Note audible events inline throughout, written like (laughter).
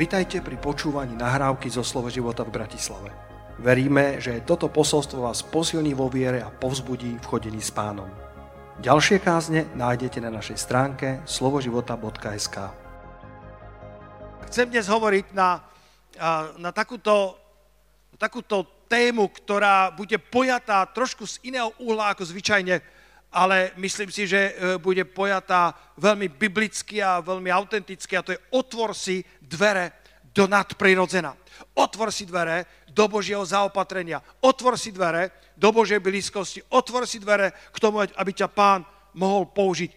Vitajte pri počúvaní nahrávky zo Slovo života v Bratislave. Veríme, že toto posolstvo vás posilní vo viere a povzbudí v chodení s pánom. Ďalšie kázne nájdete na našej stránke slovoživota.sk Chcem dnes hovoriť na, na takúto, takúto tému, ktorá bude pojatá trošku z iného uhla ako zvyčajne, ale myslím si, že e, bude pojatá veľmi biblicky a veľmi autenticky a to je otvor si dvere do nadprirodzena. Otvor si dvere do Božieho zaopatrenia. Otvor si dvere do Božej blízkosti. Otvor si dvere k tomu, aby ťa pán mohol použiť.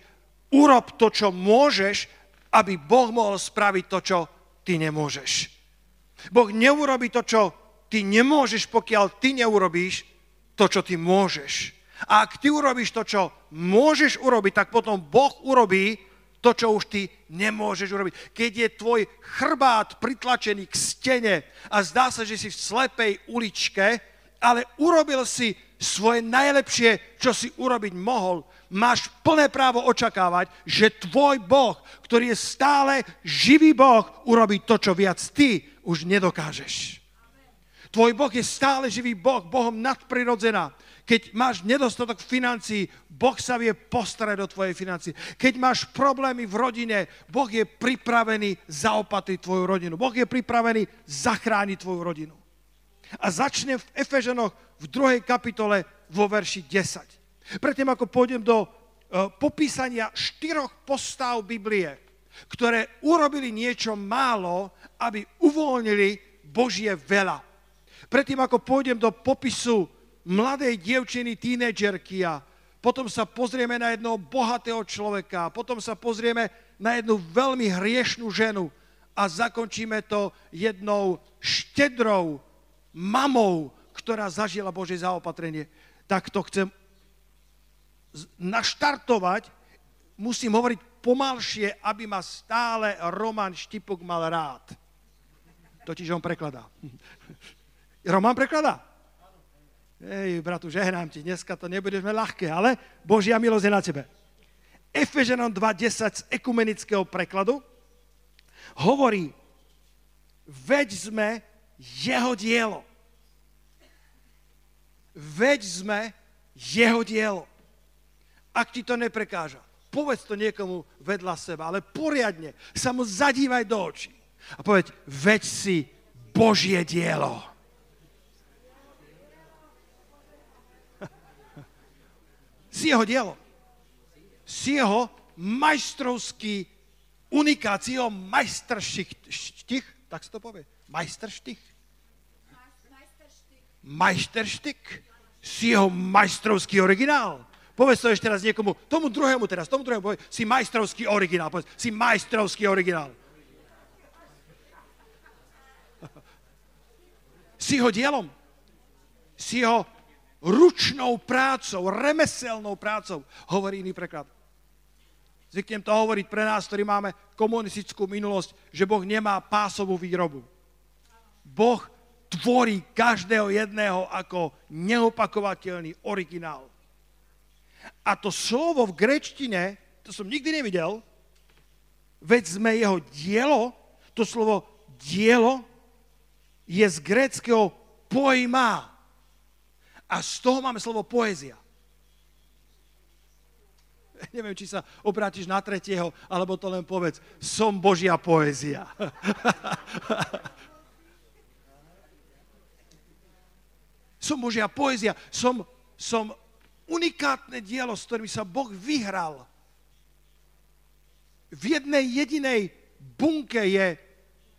Urob to, čo môžeš, aby Boh mohol spraviť to, čo ty nemôžeš. Boh neurobi to, čo ty nemôžeš, pokiaľ ty neurobíš to, čo ty môžeš. A ak ty urobíš to, čo môžeš urobiť, tak potom Boh urobí to, čo už ty nemôžeš urobiť. Keď je tvoj chrbát pritlačený k stene a zdá sa, že si v slepej uličke, ale urobil si svoje najlepšie, čo si urobiť mohol, máš plné právo očakávať, že tvoj Boh, ktorý je stále živý Boh, urobí to, čo viac ty už nedokážeš. Tvoj Boh je stále živý Boh, Bohom nadprirodzená. Keď máš nedostatok financií, Boh sa vie postarať o tvoje financie. Keď máš problémy v rodine, Boh je pripravený zaopatriť tvoju rodinu. Boh je pripravený zachrániť tvoju rodinu. A začne v Efežanoch v druhej kapitole vo verši 10. Predtým, ako pôjdem do uh, popísania štyroch postav Biblie, ktoré urobili niečo málo, aby uvoľnili Božie veľa. Predtým, ako pôjdem do popisu mladej dievčiny, tínedžerky a potom sa pozrieme na jedného bohatého človeka, potom sa pozrieme na jednu veľmi hriešnú ženu a zakončíme to jednou štedrou mamou, ktorá zažila Bože zaopatrenie. Tak to chcem naštartovať, musím hovoriť pomalšie, aby ma stále Roman Štipok mal rád. Totiž on prekladá. (laughs) Roman prekladá? Ej, bratu, žehnám ti, dneska to nebudeme ľahké, ale Božia milosť je na tebe. Efeženom 2.10 z ekumenického prekladu hovorí, veď sme jeho dielo. Veď sme jeho dielo. Ak ti to neprekáža, povedz to niekomu vedľa seba, ale poriadne sa mu zadívaj do očí. A povedz, veď si Božie dielo. Si jeho dielo. Si jeho majstrovský unikát, si jeho majstrštich, tak sa to povie, majstrštich? Majsterštik. Si jeho majstrovský originál. Povedz to ešte raz niekomu, tomu druhému teraz, tomu druhému povedz, si majstrovský originál, povedz, si majstrovský originál. Si ho dielom. Si ho ručnou prácou, remeselnou prácou, hovorí iný preklad. Zvyknem to hovoriť pre nás, ktorí máme komunistickú minulosť, že Boh nemá pásovú výrobu. Boh tvorí každého jedného ako neopakovateľný originál. A to slovo v grečtine, to som nikdy nevidel, veď sme jeho dielo, to slovo dielo je z gréckého pojma. A z toho máme slovo poézia. (laughs) Neviem, či sa obrátiš na tretieho, alebo to len povedz, som Božia poézia. (laughs) som Božia poézia, som, som unikátne dielo, s ktorým sa Boh vyhral. V jednej jedinej bunke je,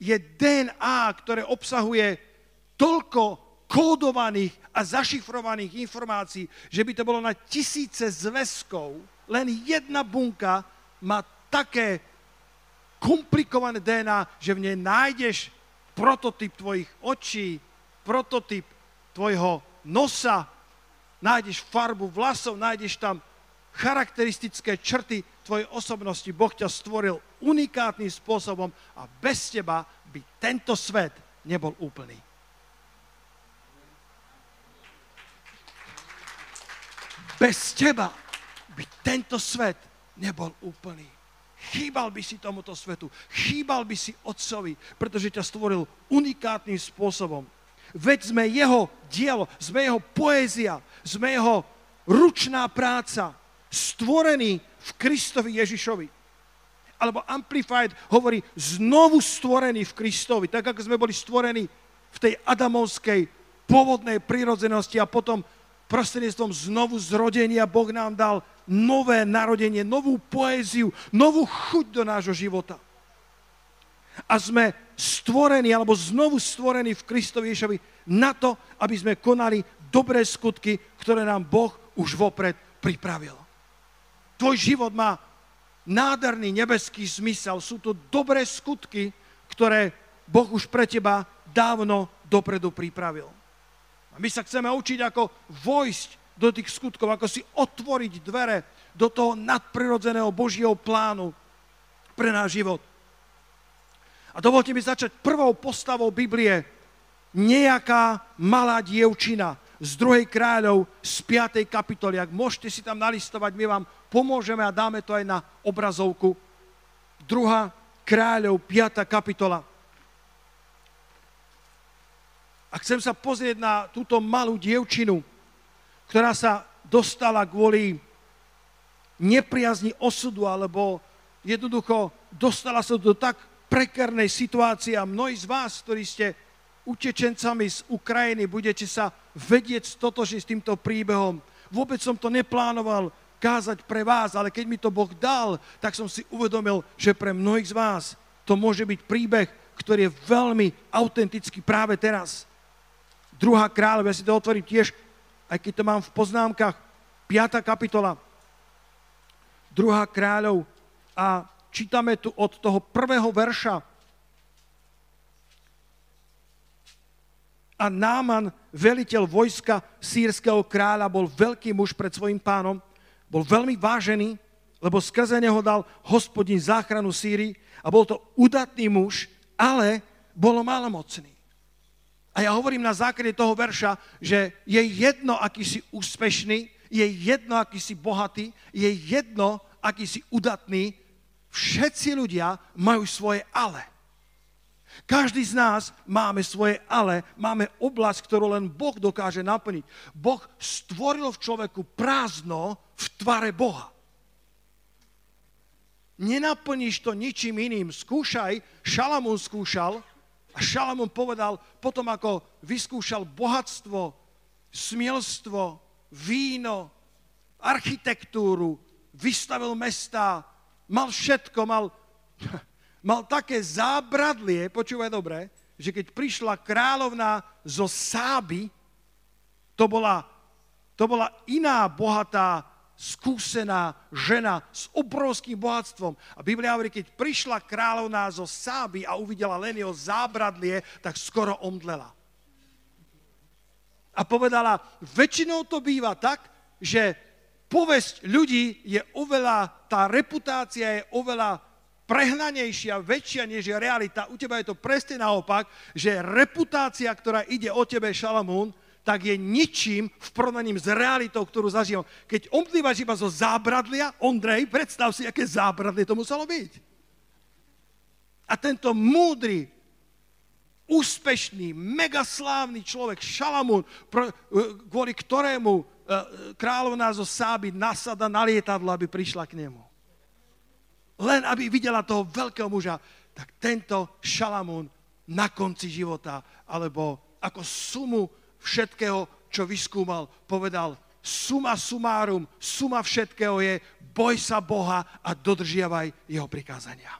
je DNA, ktoré obsahuje toľko kódovaných a zašifrovaných informácií, že by to bolo na tisíce zväzkov, len jedna bunka má také komplikované DNA, že v nej nájdeš prototyp tvojich očí, prototyp tvojho nosa, nájdeš farbu vlasov, nájdeš tam charakteristické črty tvojej osobnosti. Boh ťa stvoril unikátnym spôsobom a bez teba by tento svet nebol úplný. Bez teba by tento svet nebol úplný. chýbal by si tomuto svetu, chýbal by si Otcovi, pretože ťa stvoril unikátnym spôsobom. Veď sme jeho dielo, sme jeho poézia, sme jeho ručná práca, stvorený v Kristovi Ježišovi. Alebo Amplified hovorí znovu stvorený v Kristovi, tak ako sme boli stvorení v tej adamovskej pôvodnej prirodzenosti a potom prostredníctvom znovu zrodenia Boh nám dal nové narodenie, novú poéziu, novú chuť do nášho života. A sme stvorení, alebo znovu stvorení v Kristovi na to, aby sme konali dobré skutky, ktoré nám Boh už vopred pripravil. Tvoj život má nádherný nebeský zmysel. Sú to dobré skutky, ktoré Boh už pre teba dávno dopredu pripravil. A my sa chceme učiť, ako vojsť do tých skutkov, ako si otvoriť dvere do toho nadprirodzeného Božieho plánu pre náš život. A dovolte mi začať prvou postavou Biblie. Nejaká malá dievčina z druhej kráľov z 5. kapitoly. Ak môžete si tam nalistovať, my vám pomôžeme a dáme to aj na obrazovku. Druhá kráľov, 5. kapitola. A chcem sa pozrieť na túto malú dievčinu, ktorá sa dostala kvôli nepriazni osudu, alebo jednoducho dostala sa do tak prekernej situácie a mnohí z vás, ktorí ste utečencami z Ukrajiny, budete sa vedieť stotožiť s týmto príbehom. Vôbec som to neplánoval kázať pre vás, ale keď mi to Boh dal, tak som si uvedomil, že pre mnohých z vás to môže byť príbeh, ktorý je veľmi autentický práve teraz. Druhá kráľov, ja si to otvorím tiež, aj keď to mám v poznámkach, 5. kapitola, druhá kráľov a čítame tu od toho prvého verša. A Náman, veliteľ vojska sírskeho kráľa, bol veľký muž pred svojim pánom, bol veľmi vážený, lebo skrze neho dal hospodin záchranu Sýrii a bol to udatný muž, ale bolo malomocný. A ja hovorím na základe toho verša, že je jedno, aký si úspešný, je jedno, aký si bohatý, je jedno, aký si udatný, všetci ľudia majú svoje ale. Každý z nás máme svoje ale, máme oblasť, ktorú len Boh dokáže naplniť. Boh stvoril v človeku prázdno v tvare Boha. Nenaplníš to ničím iným. Skúšaj, Šalamún skúšal, a Šalamún povedal, potom ako vyskúšal bohatstvo, smielstvo, víno, architektúru, vystavil mesta, mal všetko, mal, (laughs) mal také zábradlie, počúvaj dobre, že keď prišla kráľovna zo Sáby, to bola, to bola iná bohatá skúsená žena s obrovským bohatstvom. A Biblia hovorí, keď prišla kráľovná zo Sáby a uvidela len jeho zábradlie, tak skoro omdlela. A povedala, väčšinou to býva tak, že povesť ľudí je oveľa, tá reputácia je oveľa prehnanejšia, väčšia než je realita. U teba je to presne naopak, že reputácia, ktorá ide o tebe, Šalamún, tak je ničím v porovnaní s realitou, ktorú zažívam. Keď omdlívaš iba zo zábradlia, Ondrej, predstav si, aké zábradlie to muselo byť. A tento múdry, úspešný, megaslávny človek, Šalamún, kvôli ktorému e, kráľovná zo Sáby nasada na lietadlo, aby prišla k nemu. Len aby videla toho veľkého muža, tak tento Šalamún na konci života, alebo ako sumu všetkého, čo vyskúmal, povedal, suma sumárum, suma všetkého je, boj sa Boha a dodržiavaj jeho prikázania.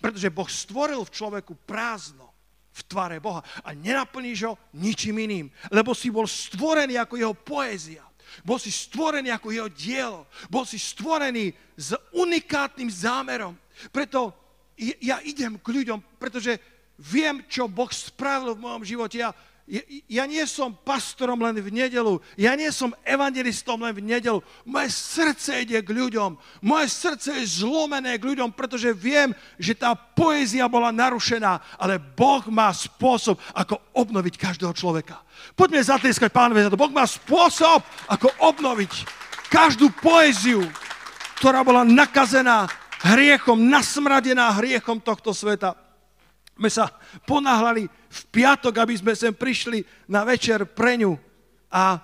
Pretože Boh stvoril v človeku prázdno v tvare Boha a nenaplníš ho ničím iným, lebo si bol stvorený ako jeho poézia. Bol si stvorený ako jeho dielo. Bol si stvorený s unikátnym zámerom. Preto ja idem k ľuďom, pretože viem, čo Boh spravil v mojom živote. Ja, ja nie som pastorom len v nedelu, ja nie som evangelistom len v nedelu. Moje srdce ide k ľuďom, moje srdce je zlomené k ľuďom, pretože viem, že tá poézia bola narušená, ale Boh má spôsob, ako obnoviť každého človeka. Poďme zatlieskať pánovi za to. Boh má spôsob, ako obnoviť každú poéziu. ktorá bola nakazená hriechom, nasmradená hriechom tohto sveta. My sa ponáhľali v piatok, aby sme sem prišli na večer pre ňu. A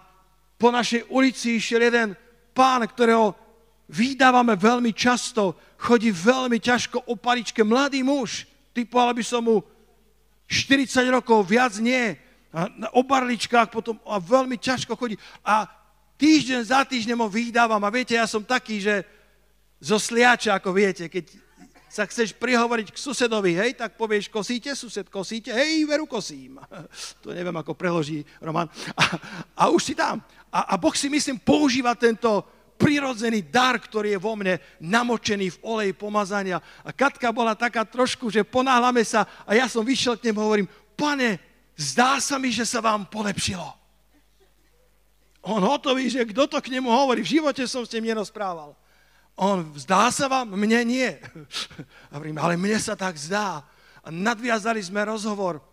po našej ulici išiel jeden pán, ktorého vydávame veľmi často, chodí veľmi ťažko o paličke, mladý muž, typoval by som mu 40 rokov, viac nie, a na obarličkách potom a veľmi ťažko chodí. A týždeň za týždňom ho vydávam a viete, ja som taký, že zo sliača, ako viete, keď sa chceš prihovoriť k susedovi, hej, tak povieš, kosíte, sused, kosíte, hej, veru kosím. (laughs) To neviem, ako preloží Roman. A, a už si tam. A, a Boh si, myslím, používa tento prirodzený dar, ktorý je vo mne namočený v oleji pomazania. A Katka bola taká trošku, že ponáhlame sa a ja som vyšiel k nemu a hovorím, pane, zdá sa mi, že sa vám polepšilo. On hotový, že kto to k nemu hovorí, v živote som s ním nerozprával. On, zdá sa vám? Mne nie. A hovorím, ale mne sa tak zdá. A nadviazali sme rozhovor.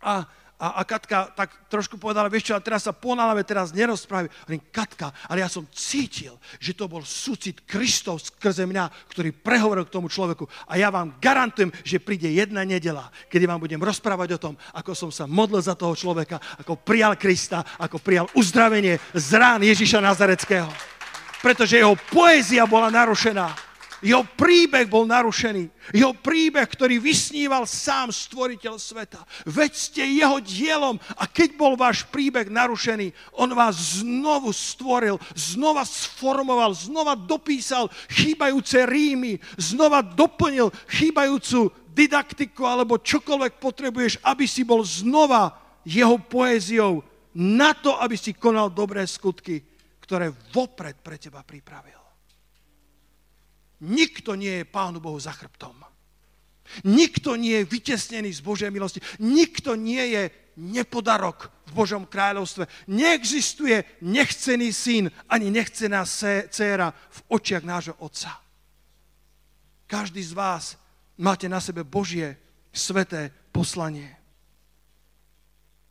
A, a, a Katka tak trošku povedala, vieš čo, ale teraz sa ponáľame, teraz nerozprávame. Hovorím, Katka, ale ja som cítil, že to bol súcit Kristov skrze mňa, ktorý prehovoril k tomu človeku. A ja vám garantujem, že príde jedna nedela, kedy vám budem rozprávať o tom, ako som sa modlil za toho človeka, ako prijal Krista, ako prijal uzdravenie z rán Ježiša Nazareckého pretože jeho poézia bola narušená. Jeho príbeh bol narušený. Jeho príbeh, ktorý vysníval sám stvoriteľ sveta. Veď ste jeho dielom a keď bol váš príbeh narušený, on vás znovu stvoril, znova sformoval, znova dopísal chýbajúce rímy, znova doplnil chýbajúcu didaktiku alebo čokoľvek potrebuješ, aby si bol znova jeho poéziou na to, aby si konal dobré skutky ktoré vopred pre teba pripravil. Nikto nie je Pánu Bohu za chrbtom. Nikto nie je vytesnený z Božej milosti. Nikto nie je nepodarok v Božom kráľovstve. Neexistuje nechcený syn ani nechcená dcéra v očiach nášho Otca. Každý z vás máte na sebe Božie sveté poslanie.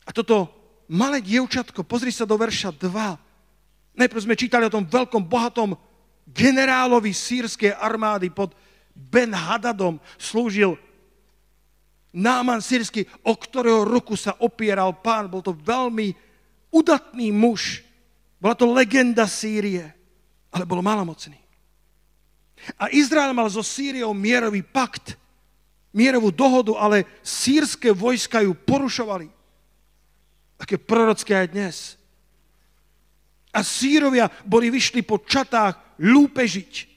A toto malé dievčatko, pozri sa do verša 2, Najprv sme čítali o tom veľkom, bohatom generálovi sírskej armády pod Ben Hadadom slúžil Náman sírsky, o ktorého ruku sa opieral pán. Bol to veľmi udatný muž. Bola to legenda Sýrie, ale bol malomocný. A Izrael mal so Sýriou mierový pakt, mierovú dohodu, ale sírske vojska ju porušovali. Také prorocké aj dnes a sírovia boli vyšli po čatách lúpežiť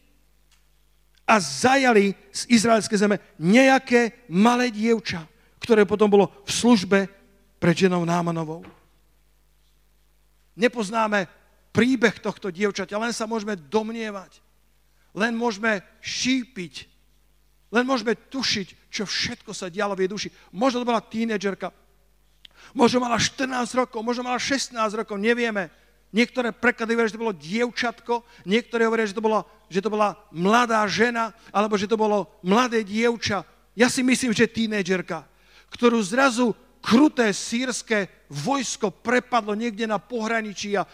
a zajali z izraelskej zeme nejaké malé dievča, ktoré potom bolo v službe pred ženou Námanovou. Nepoznáme príbeh tohto dievčaťa, len sa môžeme domnievať, len môžeme šípiť, len môžeme tušiť, čo všetko sa dialo v jej duši. Možno to bola tínedžerka, možno mala 14 rokov, možno mala 16 rokov, nevieme. Niektoré preklady hovoria, že to bolo dievčatko, niektoré hovoria, že to, bola, že to bola mladá žena, alebo že to bolo mladé dievča. Ja si myslím, že tínedžerka, ktorú zrazu kruté sírske vojsko prepadlo niekde na pohraničí a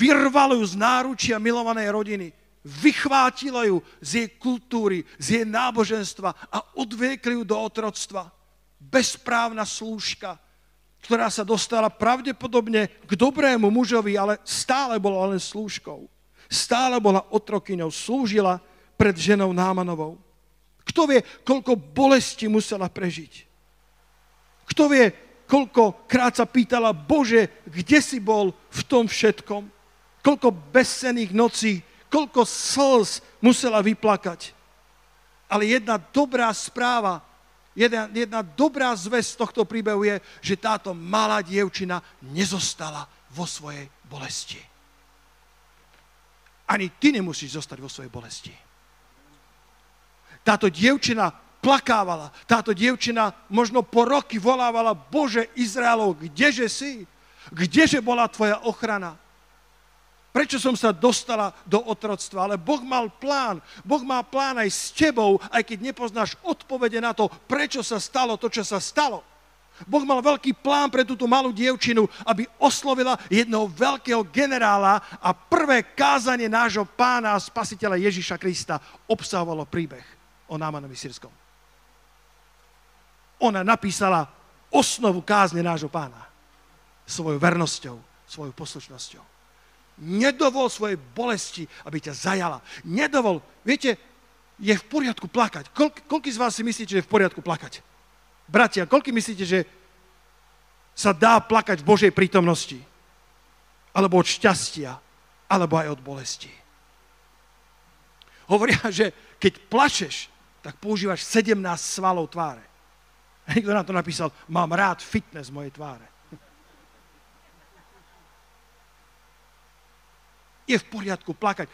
vyrvalo ju z náručia milovanej rodiny. Vychvátilo ju z jej kultúry, z jej náboženstva a odviekli ju do otroctva. Bezprávna slúžka ktorá sa dostala pravdepodobne k dobrému mužovi, ale stále bola len slúžkou. Stále bola otrokyňou, slúžila pred ženou Námanovou. Kto vie, koľko bolesti musela prežiť? Kto vie, koľkokrát sa pýtala, Bože, kde si bol v tom všetkom? Koľko bezcených nocí, koľko slz musela vyplakať? Ale jedna dobrá správa jedna, jedna dobrá zväz tohto príbehu je, že táto malá dievčina nezostala vo svojej bolesti. Ani ty nemusíš zostať vo svojej bolesti. Táto dievčina plakávala, táto dievčina možno po roky volávala, Bože Izraelov, kdeže si? Kdeže bola tvoja ochrana? Prečo som sa dostala do otroctva? Ale Boh mal plán. Boh má plán aj s tebou, aj keď nepoznáš odpovede na to, prečo sa stalo to, čo sa stalo. Boh mal veľký plán pre túto malú dievčinu, aby oslovila jedného veľkého generála a prvé kázanie nášho pána a spasiteľa Ježíša Krista obsahovalo príbeh o Námanovi Syrskom. Ona napísala osnovu kázne nášho pána svojou vernosťou, svojou poslušnosťou. Nedovol svojej bolesti, aby ťa zajala. Nedovol, viete, je v poriadku plakať. Koľko, koľko z vás si myslíte, že je v poriadku plakať? Bratia, koľko myslíte, že sa dá plakať v Božej prítomnosti? Alebo od šťastia, alebo aj od bolesti. Hovoria, že keď plačeš, tak používaš 17 svalov tváre. Niekto na to napísal, mám rád fitness mojej tváre. Je v poriadku plakať.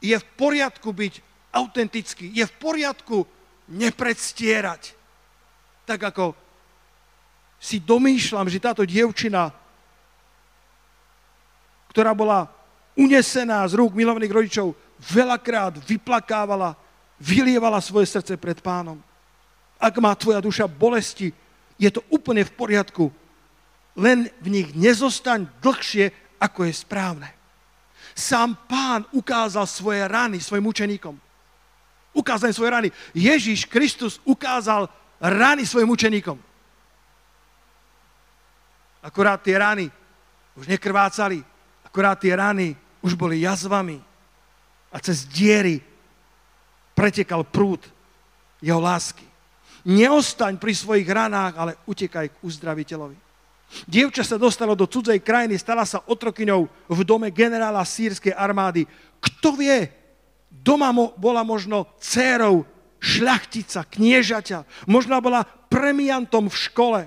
Je v poriadku byť autentický. Je v poriadku nepredstierať tak ako si domýšľam, že táto dievčina, ktorá bola unesená z rúk milovných rodičov, veľakrát vyplakávala, vylievala svoje srdce pred pánom. Ak má tvoja duša bolesti, je to úplne v poriadku. Len v nich nezostaň dlhšie, ako je správne. Sám pán ukázal svoje rany svojim učeníkom. Ukázal svoje rany. Ježíš Kristus ukázal rany svojim učeníkom. Akorát tie rany už nekrvácali, akorát tie rany už boli jazvami a cez diery pretekal prúd jeho lásky. Neostaň pri svojich ranách, ale utekaj k uzdraviteľovi. Dievča sa dostalo do cudzej krajiny, stala sa otrokyňou v dome generála sírskej armády. Kto vie, doma bola možno dcérou šľachtica, kniežaťa, možno bola premiantom v škole,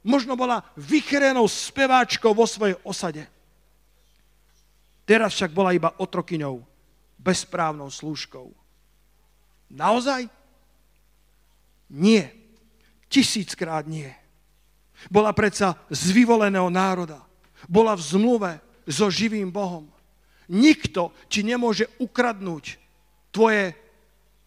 možno bola vychrenou speváčkou vo svojej osade. Teraz však bola iba otrokyňou, bezprávnou slúžkou. Naozaj? Nie. Tisíckrát nie. Bola predsa z vyvoleného národa. Bola v zmluve so živým Bohom. Nikto ti nemôže ukradnúť tvoje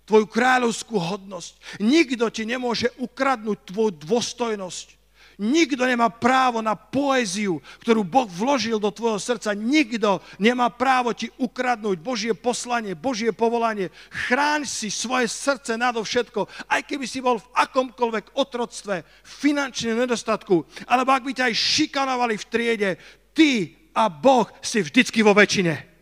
tvoju kráľovskú hodnosť. Nikto ti nemôže ukradnúť tvoju dôstojnosť. Nikto nemá právo na poéziu, ktorú Boh vložil do tvojho srdca. Nikto nemá právo ti ukradnúť Božie poslanie, Božie povolanie. Chráň si svoje srdce nadovšetko, aj keby si bol v akomkoľvek otroctve, finančnom nedostatku, alebo ak by ťa aj šikanovali v triede, ty a Boh si vždycky vo väčšine.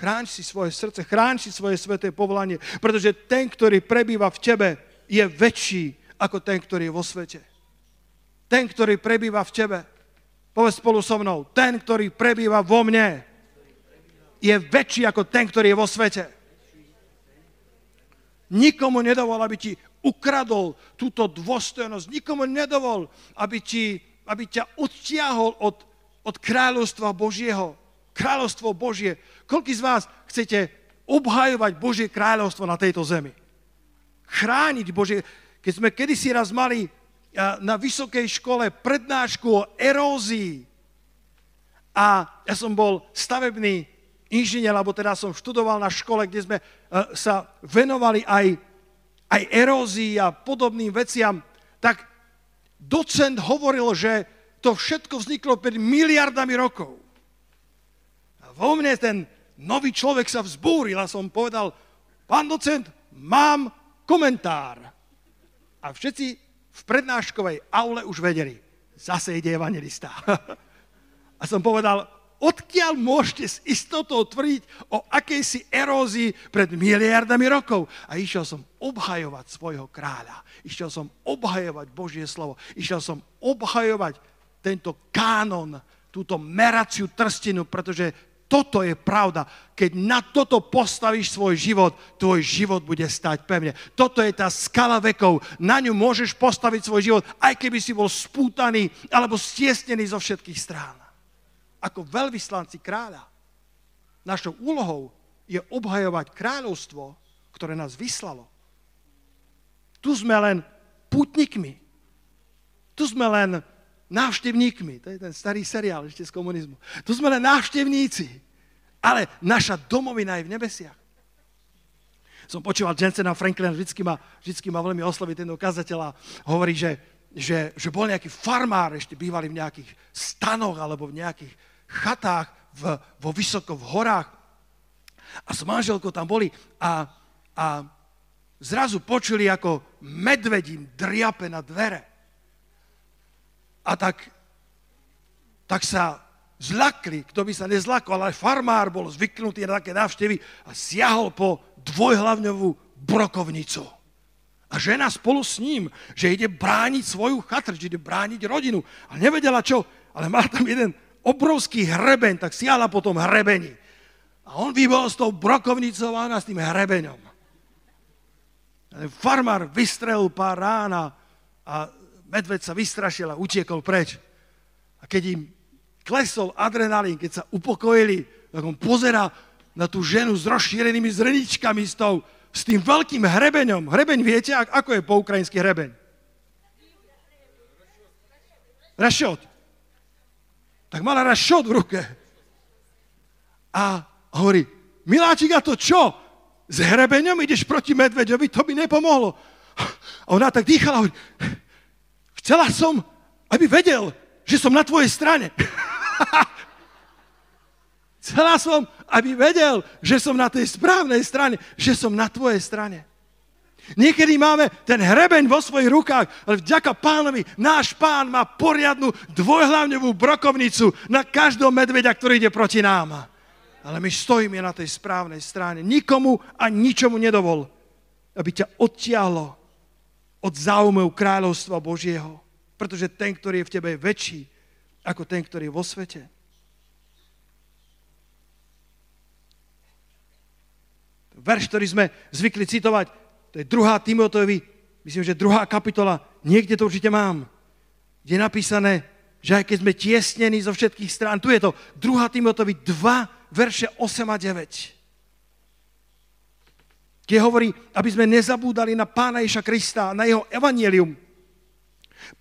Chráň si svoje srdce, chráň si svoje sveté povolanie, pretože ten, ktorý prebýva v tebe, je väčší ako ten, ktorý je vo svete. Ten, ktorý prebýva v tebe, povedz spolu so mnou, ten, ktorý prebýva vo mne, je väčší ako ten, ktorý je vo svete. Nikomu nedovol, aby ti ukradol túto dôstojnosť. Nikomu nedovol, aby, ti, aby ťa odtiahol od, od kráľovstva Božieho kráľovstvo Božie. Koľký z vás chcete obhajovať Božie kráľovstvo na tejto zemi? Chrániť Božie... Keď sme kedysi raz mali na vysokej škole prednášku o erózii a ja som bol stavebný inžinier, alebo teda som študoval na škole, kde sme sa venovali aj, aj erózii a podobným veciam, tak docent hovoril, že to všetko vzniklo pred miliardami rokov vo mne ten nový človek sa vzbúril a som povedal, pán docent, mám komentár. A všetci v prednáškovej aule už vedeli, zase ide evangelista. (laughs) A som povedal, odkiaľ môžete s istotou tvrdiť o akejsi erózii pred miliardami rokov. A išiel som obhajovať svojho kráľa. Išiel som obhajovať Božie slovo. Išiel som obhajovať tento kánon, túto meraciu trstinu, pretože toto je pravda. Keď na toto postavíš svoj život, tvoj život bude stať pevne. Toto je tá skala vekov. Na ňu môžeš postaviť svoj život, aj keby si bol spútaný alebo stiesnený zo všetkých strán. Ako veľvyslanci kráľa. Našou úlohou je obhajovať kráľovstvo, ktoré nás vyslalo. Tu sme len putnikmi. Tu sme len návštevníkmi. To je ten starý seriál ešte z komunizmu. Tu sme len návštevníci. Ale naša domovina je v nebesiach. som počúval Jensena Franklina, vždycky ma, vždycky ma veľmi osloví ten kazateľ a hovorí, že, že, že bol nejaký farmár, ešte bývali v nejakých stanoch alebo v nejakých chatách v, vo vysoko v horách. A s manželkou tam boli a, a zrazu počuli, ako medvedím driape na dvere. A tak, tak sa zlakli, kto by sa nezlakol, ale farmár bol zvyknutý na také návštevy a siahol po dvojhlavňovú brokovnicu. A žena spolu s ním, že ide brániť svoju chatr, že ide brániť rodinu. A nevedela čo, ale má tam jeden obrovský hreben, tak siahla po tom hrebeni. A on vybol s tou brokovnicou a ona s tým hrebeňom. Farmár vystrelil pár rána a medveď sa vystrašil a utiekol preč. A keď im klesol adrenalín, keď sa upokojili, tak on pozera na tú ženu s rozšírenými zreničkami, s, tou, s tým veľkým hrebeňom. Hrebeň viete, ako je po ukrajinsky hrebeň? Rašot. Tak mala rašot v ruke. A hovorí, miláčik, a to čo? S hrebeňom ideš proti medveďovi? To by nepomohlo. A ona tak dýchala, hovorí, chcela som, aby vedel, že som na tvojej strane. (laughs) Chcela som, aby vedel, že som na tej správnej strane, že som na tvojej strane. Niekedy máme ten hrebeň vo svojich rukách, ale vďaka pánovi, náš pán má poriadnu dvojhlavňovú brokovnicu na každého medveďa, ktorý ide proti nám. Ale my stojíme na tej správnej strane. Nikomu a ničomu nedovol, aby ťa odtiahlo od záujmov kráľovstva Božieho. Pretože ten, ktorý je v tebe, je väčší ako ten, ktorý je vo svete. Verš, ktorý sme zvykli citovať, to je 2. Timoteovi, myslím, že druhá kapitola, niekde to určite mám, kde je napísané, že aj keď sme tiesnení zo všetkých strán, tu je to 2. Timoteovi 2, verše 8 a 9 kde hovorí, aby sme nezabúdali na Pána Ježa Krista, na jeho evanielium,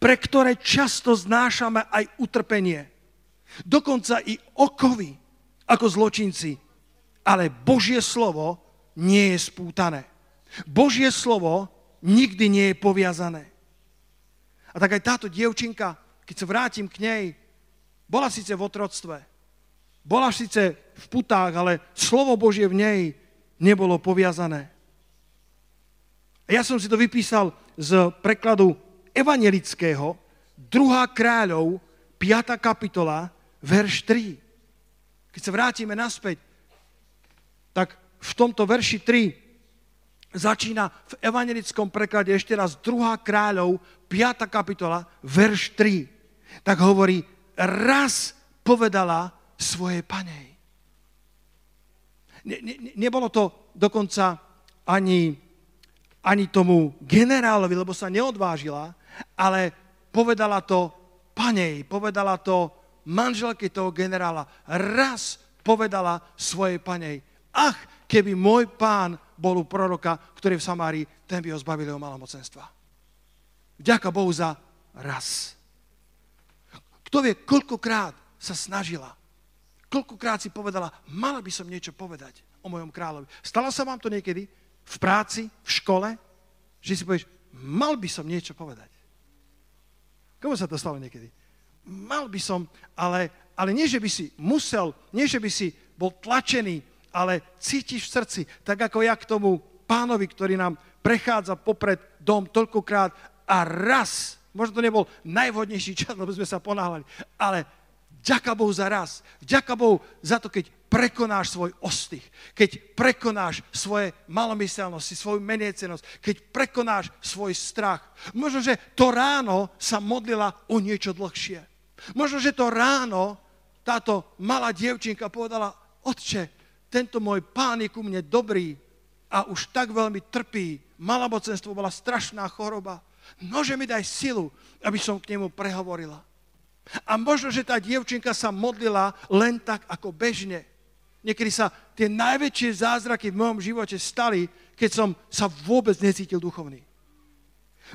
pre ktoré často znášame aj utrpenie. Dokonca i okovy ako zločinci. Ale Božie slovo nie je spútané. Božie slovo nikdy nie je poviazané. A tak aj táto dievčinka, keď sa vrátim k nej, bola síce v otroctve, bola síce v putách, ale slovo Božie v nej nebolo poviazané. A ja som si to vypísal z prekladu evangelického, 2. kráľov, 5. kapitola, verš 3. Keď sa vrátime naspäť, tak v tomto verši 3 začína v evangelickom preklade ešte raz 2. kráľov, 5. kapitola, verš 3. Tak hovorí, raz povedala svojej panej. Ne, ne, nebolo to dokonca ani ani tomu generálovi, lebo sa neodvážila, ale povedala to panej, povedala to manželke toho generála. Raz povedala svojej panej, ach, keby môj pán bol u proroka, ktorý v Samárii, ten by ho zbavil jeho malomocenstva. Ďaká Bohu za raz. Kto vie, koľkokrát sa snažila, koľkokrát si povedala, mala by som niečo povedať o mojom kráľovi. Stalo sa vám to niekedy? V práci, v škole, že si povieš, mal by som niečo povedať. Komu sa to stalo niekedy? Mal by som, ale, ale nie, že by si musel, nie, že by si bol tlačený, ale cítiš v srdci, tak ako ja k tomu pánovi, ktorý nám prechádza popred dom toľkokrát a raz, možno to nebol najvhodnejší čas, lebo sme sa ponáhľali, ale ďaká Bohu za raz, ďaká Bohu za to, keď prekonáš svoj ostych, keď prekonáš svoje malomyselnosti, svoju meniecenosť, keď prekonáš svoj strach. Možno, že to ráno sa modlila o niečo dlhšie. Možno, že to ráno táto malá dievčinka povedala, otče, tento môj pán je ku mne dobrý a už tak veľmi trpí. Malabocenstvo bola strašná choroba. Nože mi daj silu, aby som k nemu prehovorila. A možno, že tá dievčinka sa modlila len tak ako bežne. Niekedy sa tie najväčšie zázraky v mojom živote stali, keď som sa vôbec necítil duchovný.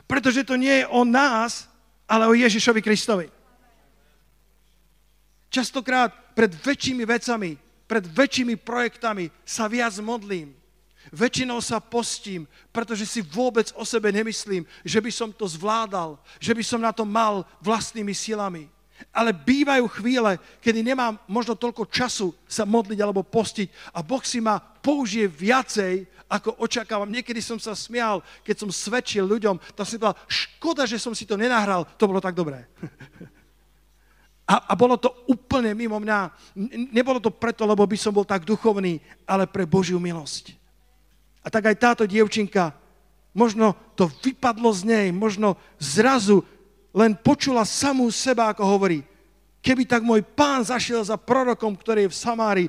Pretože to nie je o nás, ale o Ježišovi Kristovi. Častokrát pred väčšími vecami, pred väčšími projektami sa viac modlím. Väčšinou sa postím, pretože si vôbec o sebe nemyslím, že by som to zvládal, že by som na to mal vlastnými silami. Ale bývajú chvíle, kedy nemám možno toľko času sa modliť alebo postiť a Boh si ma použije viacej, ako očakávam. Niekedy som sa smial, keď som svedčil ľuďom, tak som povedal, škoda, že som si to nenahral, to bolo tak dobré. (laughs) A, a bolo to úplne mimo mňa. Nebolo to preto, lebo by som bol tak duchovný, ale pre Božiu milosť. A tak aj táto dievčinka, možno to vypadlo z nej, možno zrazu len počula samú seba, ako hovorí, keby tak môj pán zašiel za prorokom, ktorý je v Samári,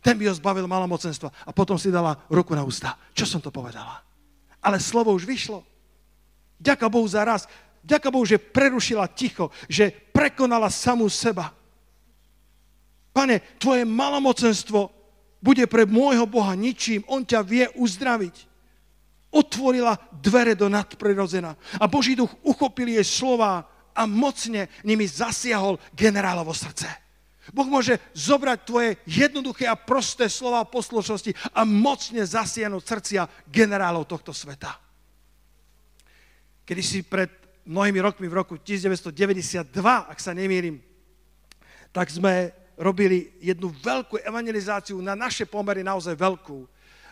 ten by ho zbavil malomocenstva. A potom si dala ruku na ústa. Čo som to povedala? Ale slovo už vyšlo. Ďaká Bohu za raz. Ďaká Bohu, že prerušila ticho, že prekonala samú seba. Pane, tvoje malomocenstvo bude pre môjho Boha ničím. On ťa vie uzdraviť. Otvorila dvere do nadprirodzena. A Boží duch uchopil jej slova a mocne nimi zasiahol generálovo srdce. Boh môže zobrať tvoje jednoduché a prosté slova poslušnosti a mocne zasiahnuť srdcia generálov tohto sveta. Kedy si pred mnohými rokmi, v roku 1992, ak sa nemýlim, tak sme robili jednu veľkú evangelizáciu, na naše pomery naozaj veľkú.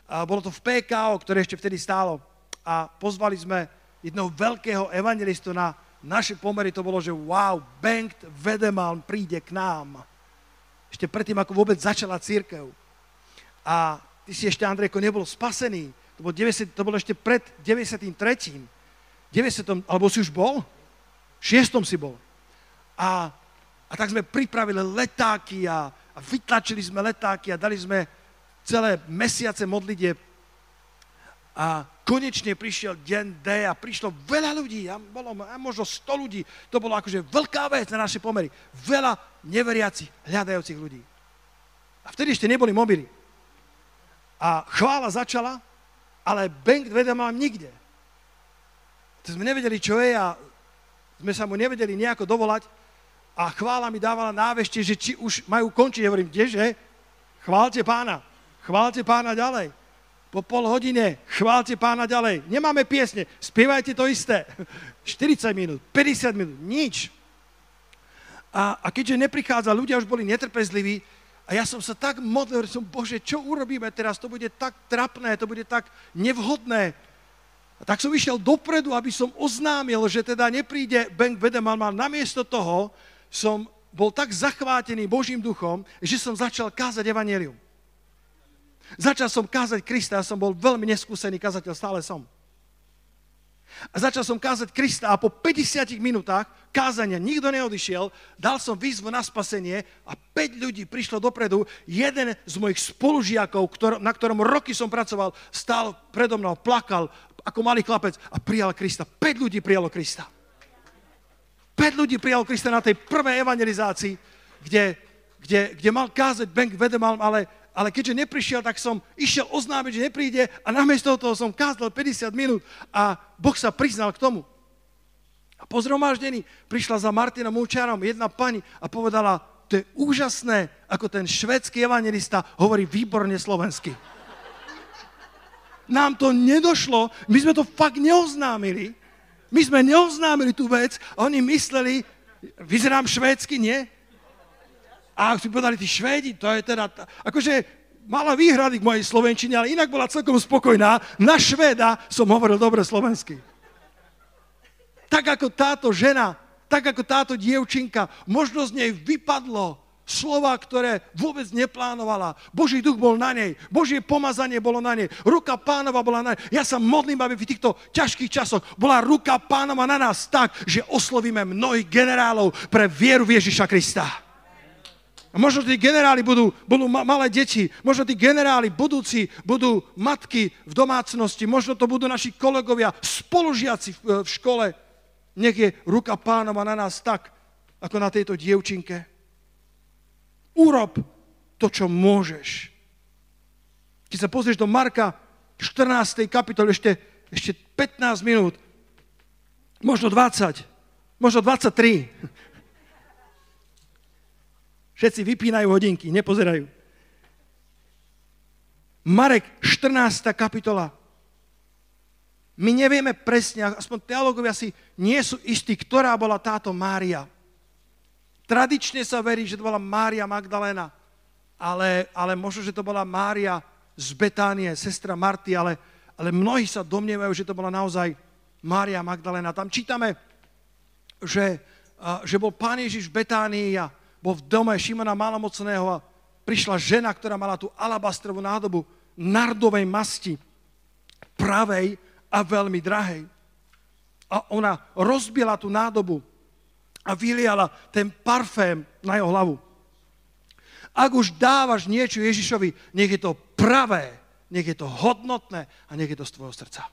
A bolo to v PKO, ktoré ešte vtedy stálo. A pozvali sme jedného veľkého evangelistu na naše pomery. To bolo, že wow, Bengt Vedemalm príde k nám. Ešte predtým, ako vôbec začala církev. A ty si ešte, Andrejko, nebol spasený. To bolo, 90, to bolo ešte pred 93. 90. alebo si už bol? V 6. si bol. A, a tak sme pripravili letáky a, a vytlačili sme letáky a dali sme celé mesiace modlitie. A konečne prišiel deň D a prišlo veľa ľudí, a bolo a možno 100 ľudí. To bolo akože veľká vec na naše pomery. Veľa neveriacich, hľadajúcich ľudí. A vtedy ešte neboli mobily. A chvála začala, ale bank vedel nikde. To sme nevedeli, čo je a sme sa mu nevedeli nejako dovolať a chvála mi dávala návešte, že či už majú končiť. Ja hovorím, kdeže? Chválte pána. Chválte pána ďalej. Po pol hodine chválte pána ďalej. Nemáme piesne, spievajte to isté. (laughs) 40 minút, 50 minút, nič. A, a keďže neprichádza, ľudia už boli netrpezliví a ja som sa tak modlil, že som, Bože, čo urobíme teraz? To bude tak trapné, to bude tak nevhodné. A tak som išiel dopredu, aby som oznámil, že teda nepríde Bank Vedeman. Namiesto toho som bol tak zachvátený Božím duchom, že som začal kázať evanelium. Začal som kázať Krista, ja som bol veľmi neskúsený kazateľ, stále som. A začal som kázať Krista a po 50 minútach kázania nikto neodišiel, dal som výzvu na spasenie a 5 ľudí prišlo dopredu. Jeden z mojich spolužiakov, na ktorom roky som pracoval, stál predo mnou, plakal, ako malý chlapec a prijal Krista. 5 ľudí prijalo Krista. 5 ľudí prijalo Krista na tej prvej evangelizácii, kde, kde, kde mal kázať Benk Vedemalm, ale, ale keďže neprišiel, tak som išiel oznámiť, že nepríde a namiesto toho som kázal 50 minút a Boh sa priznal k tomu. A po zhromaždení prišla za Martinom Múčarom jedna pani a povedala, to je úžasné, ako ten švedský evangelista hovorí výborne slovensky nám to nedošlo, my sme to fakt neoznámili. My sme neoznámili tú vec a oni mysleli, vyzerám švédsky, nie? A si povedali, tí Švédi, to je teda, akože mala výhrady k mojej slovenčine, ale inak bola celkom spokojná. Na Švéda som hovoril dobre slovensky. Tak ako táto žena, tak ako táto dievčinka, možno z nej vypadlo slova, ktoré vôbec neplánovala. Boží duch bol na nej, Božie pomazanie bolo na nej, ruka pánova bola na nej. Ja sa modlím, aby v týchto ťažkých časoch bola ruka pánova na nás tak, že oslovíme mnohých generálov pre vieru v Ježiša Krista. A možno tí generáli budú, budú malé deti, možno tí generáli budúci budú matky v domácnosti, možno to budú naši kolegovia, spolužiaci v, v škole. Nech je ruka pánova na nás tak, ako na tejto dievčinke. Urob to, čo môžeš. Keď sa pozrieš do Marka 14. kapitoly, ešte, ešte 15 minút, možno 20, možno 23. Všetci vypínajú hodinky, nepozerajú. Marek, 14. kapitola. My nevieme presne, aspoň teológovia si nie sú istí, ktorá bola táto Mária. Tradične sa verí, že to bola Mária Magdalena, ale, ale možno, že to bola Mária z Betánie, sestra Marty, ale, ale mnohí sa domnievajú, že to bola naozaj Mária Magdalena. Tam čítame, že, že bol pán Ježiš v Betánii a bol v dome Šimona Malomocného a prišla žena, ktorá mala tú alabastrovú nádobu nardovej masti, pravej, a veľmi drahej. A ona rozbila tú nádobu a vyliala ten parfém na jeho hlavu. Ak už dávaš niečo Ježišovi, nech je to pravé, nech je to hodnotné a nech je to z tvojho srdca.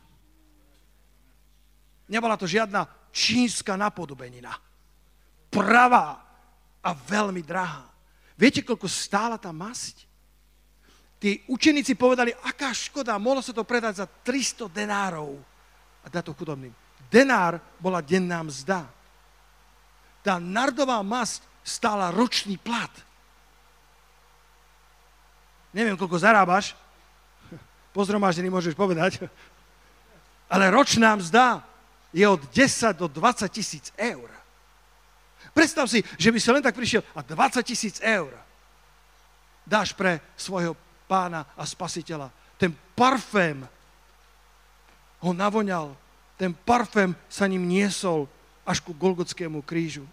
Nebola to žiadna čínska napodobenina. Pravá a veľmi drahá. Viete, koľko stála tá masť? tí učeníci povedali, aká škoda, mohlo sa to predať za 300 denárov a dať to chudobným. Denár bola denná mzda. Tá nardová masť stála ročný plat. Neviem, koľko zarábaš, (laughs) po zhromaždení môžeš povedať, (laughs) ale ročná mzda je od 10 do 20 tisíc eur. Predstav si, že by si len tak prišiel a 20 tisíc eur dáš pre svojho pána a spasiteľa. Ten parfém ho navoňal. Ten parfém sa ním niesol až ku Golgotskému krížu.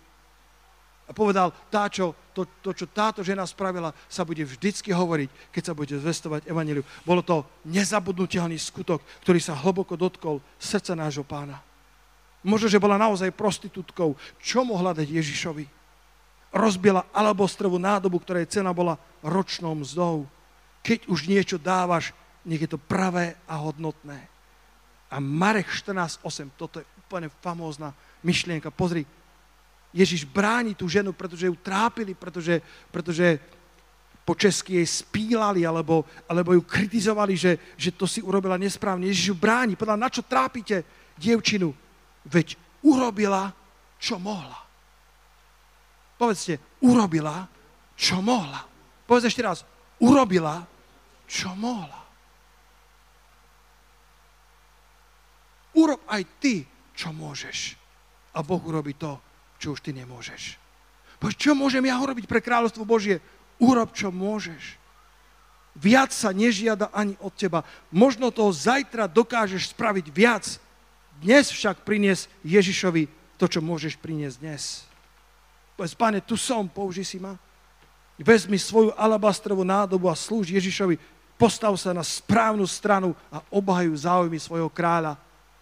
A povedal, tá, čo, to, to, čo táto žena spravila, sa bude vždycky hovoriť, keď sa bude zvestovať Evangeliu. Bolo to nezabudnutelný skutok, ktorý sa hlboko dotkol srdca nášho pána. Možno, že bola naozaj prostitútkou. Čo mohla dať Ježišovi? Rozbila alabostrovú nádobu, ktorej cena bola ročnou mzdou keď už niečo dávaš, nech je to pravé a hodnotné. A Marek 14.8, toto je úplne famózna myšlienka. Pozri, Ježiš bráni tú ženu, pretože ju trápili, pretože, pretože po česky jej spílali, alebo, alebo ju kritizovali, že, že to si urobila nesprávne. Ježiš ju bráni, povedal, na čo trápite dievčinu? Veď urobila, čo mohla. Povedzte, urobila, čo mohla. Povedz ešte raz, urobila, čo mohla. Urob aj ty, čo môžeš. A Boh urobí to, čo už ty nemôžeš. Bož, čo môžem ja urobiť pre kráľovstvo Božie? Urob, čo môžeš. Viac sa nežiada ani od teba. Možno toho zajtra dokážeš spraviť viac. Dnes však prinies Ježišovi to, čo môžeš priniesť dnes. Povedz, pane, tu som, použi si ma. Vezmi svoju alabastrovú nádobu a slúž Ježišovi postav sa na správnu stranu a obhajuj záujmy svojho kráľa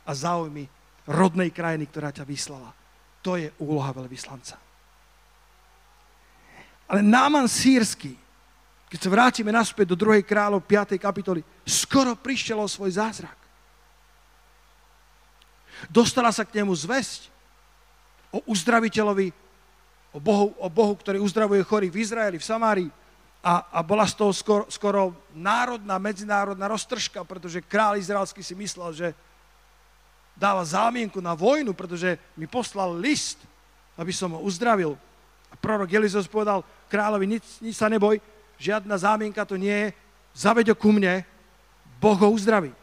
a záujmy rodnej krajiny, ktorá ťa vyslala. To je úloha veľvyslanca. Ale Náman sírsky, keď sa vrátime naspäť do 2. kráľov 5. kapitoly, skoro prišiel o svoj zázrak. Dostala sa k nemu zväzť o uzdraviteľovi, o Bohu, o Bohu ktorý uzdravuje chorých v Izraeli, v Samárii a, a bola z toho skoro, skoro národná, medzinárodná roztržka, pretože král izraelský si myslel, že dáva zámienku na vojnu, pretože mi poslal list, aby som ho uzdravil. A prorok Elizos povedal kráľovi, nič, nič sa neboj, žiadna zámienka to nie je, zaveď ku mne, Boh ho uzdraví.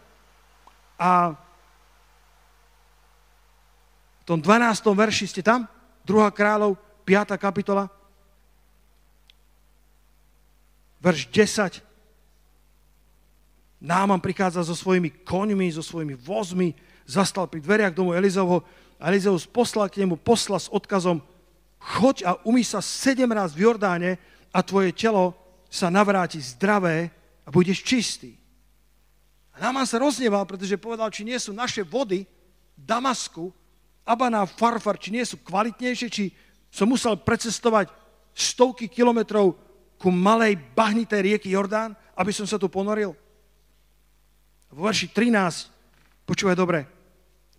A v tom 12. verši ste tam, 2. kráľov, 5. kapitola, verš 10. Náman prichádza so svojimi koňmi, so svojimi vozmi, zastal pri dveriach domu Elizovho a Elizeus poslal k nemu posla s odkazom choď a umí sa sedem raz v Jordáne a tvoje telo sa navráti zdravé a budeš čistý. A Náman sa rozneval, pretože povedal, či nie sú naše vody Damasku, Abana, Farfar, či nie sú kvalitnejšie, či som musel precestovať stovky kilometrov ku malej bahnitej rieky Jordán, aby som sa tu ponoril? V verši 13, počúvaj dobre,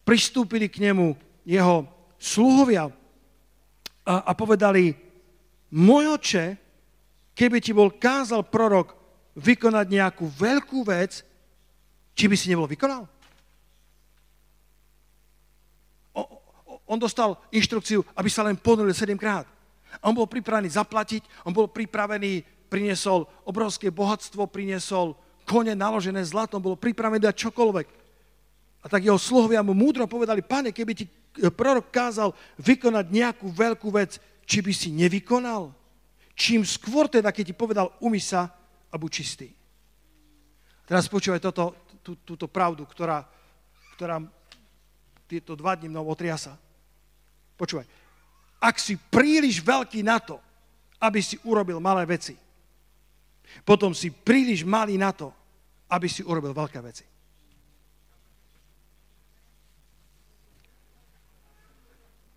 pristúpili k nemu jeho sluhovia a, a povedali, môj oče, keby ti bol kázal prorok vykonať nejakú veľkú vec, či by si nebol vykonal? O, on dostal inštrukciu, aby sa len ponoril sedemkrát. On bol pripravený zaplatiť, on bol pripravený, priniesol obrovské bohatstvo, priniesol kone naložené zlatom, bolo pripravené dať čokoľvek. A tak jeho sluhovia mu múdro povedali, pane, keby ti prorok kázal vykonať nejakú veľkú vec, či by si nevykonal? Čím skôr teda, keď ti povedal, umy sa a buď čistý. Teraz počúvaj toto, tú, túto pravdu, ktorá, ktorá tieto dva dní mnou otriasa. Počúvaj. Ak si príliš veľký na to, aby si urobil malé veci, potom si príliš malý na to, aby si urobil veľké veci.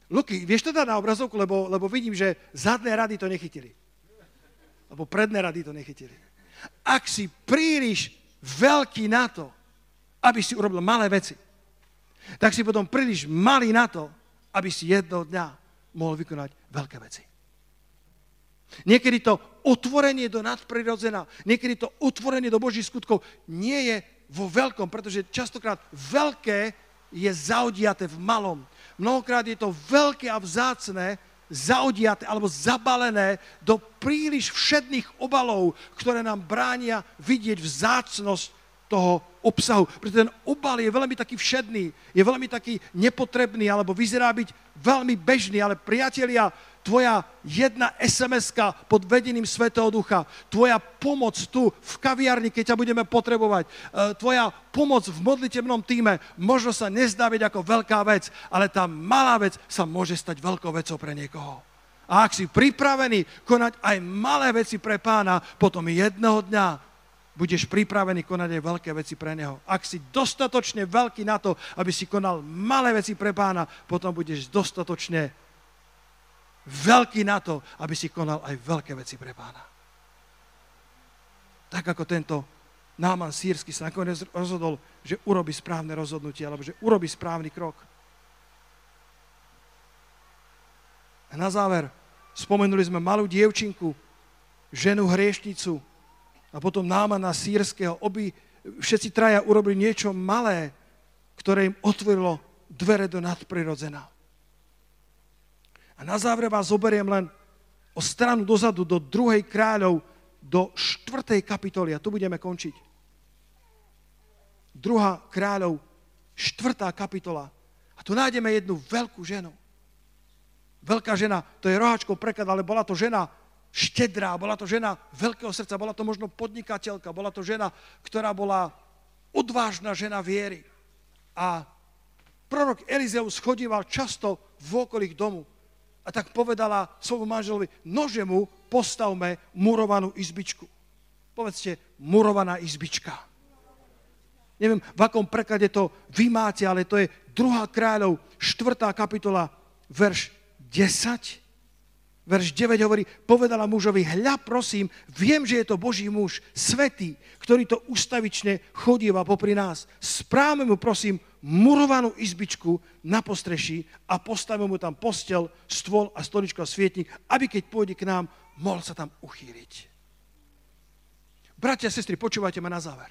Luky, vieš to dať na obrazovku, lebo, lebo vidím, že zadné rady to nechytili. Lebo predné rady to nechytili. Ak si príliš veľký na to, aby si urobil malé veci, tak si potom príliš malý na to, aby si jedného dňa mohol vykonať veľké veci. Niekedy to otvorenie do nadprirodzena, niekedy to otvorenie do Božích skutkov nie je vo veľkom, pretože častokrát veľké je zaodiaté v malom. Mnohokrát je to veľké a vzácné, zaodiaté alebo zabalené do príliš všedných obalov, ktoré nám bránia vidieť vzácnosť toho obsahu. Preto ten obal je veľmi taký všedný, je veľmi taký nepotrebný, alebo vyzerá byť veľmi bežný, ale priatelia, tvoja jedna sms pod vedením Svetého Ducha, tvoja pomoc tu v kaviarni, keď ťa budeme potrebovať, e, tvoja pomoc v modlitebnom týme možno sa nezdá byť ako veľká vec, ale tá malá vec sa môže stať veľkou vecou pre niekoho. A ak si pripravený konať aj malé veci pre pána, potom jedného dňa budeš pripravený konať aj veľké veci pre Neho. Ak si dostatočne veľký na to, aby si konal malé veci pre pána, potom budeš dostatočne veľký na to, aby si konal aj veľké veci pre pána. Tak ako tento Náman sírsky sa nakoniec rozhodol, že urobi správne rozhodnutie, alebo že urobi správny krok. A na záver spomenuli sme malú dievčinku, ženu hriešnicu, a potom Námana sírskeho. Obi, všetci traja urobili niečo malé, ktoré im otvorilo dvere do nadprirodzená. A na záver vás zoberiem len o stranu dozadu do druhej kráľov, do štvrtej kapitoly. A tu budeme končiť. Druhá kráľov, štvrtá kapitola. A tu nájdeme jednu veľkú ženu. Veľká žena, to je roháčkou preklad, ale bola to žena, štedrá, bola to žena veľkého srdca, bola to možno podnikateľka, bola to žena, ktorá bola odvážna žena viery. A prorok Elizeus chodíval často v okolí domu a tak povedala svojmu manželovi, nože mu postavme murovanú izbičku. Povedzte, murovaná izbička. Neviem, v akom preklade to vy máte, ale to je 2. kráľov, 4. kapitola, verš 10 verš 9 hovorí, povedala mužovi, hľa prosím, viem, že je to Boží muž, svetý, ktorý to ustavične chodíva popri nás. Správme mu prosím murovanú izbičku na postreší a postavíme mu tam postel, stôl a stoličko a svietnik, aby keď pôjde k nám, mohol sa tam uchýliť. Bratia a sestry, počúvajte ma na záver.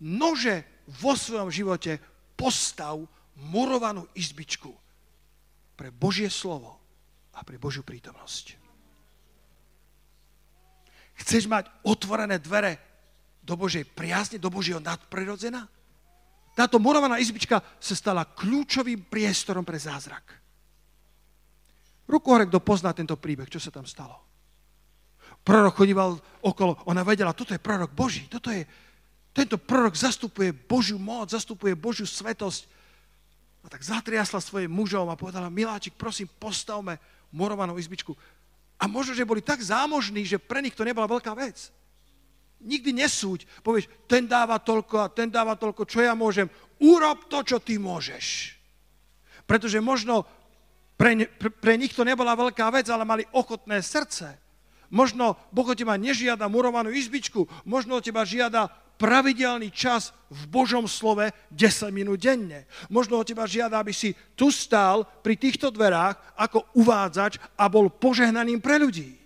Nože vo svojom živote postav murovanú izbičku pre Božie slovo, a pre Božiu prítomnosť. Chceš mať otvorené dvere do Božej priazne, do Božieho nadprirodzena? Táto morovaná izbička sa stala kľúčovým priestorom pre zázrak. Ruku hore, kto pozná tento príbeh, čo sa tam stalo. Prorok chodíval okolo, ona vedela, toto je prorok Boží, toto je, tento prorok zastupuje Božiu moc, zastupuje Božiu svetosť. A tak zatriasla svojim mužom a povedala, miláčik, prosím, postavme morovanú izbičku. A možno, že boli tak zámožní, že pre nich to nebola veľká vec. Nikdy nesúď. Povieš, ten dáva toľko a ten dáva toľko, čo ja môžem. Urob to, čo ty môžeš. Pretože možno pre, pre, pre nich to nebola veľká vec, ale mali ochotné srdce. Možno Boh od teba nežiada murovanú izbičku, možno od teba žiada pravidelný čas v Božom slove 10 minút denne. Možno od teba žiada, aby si tu stál pri týchto dverách ako uvádzač a bol požehnaným pre ľudí.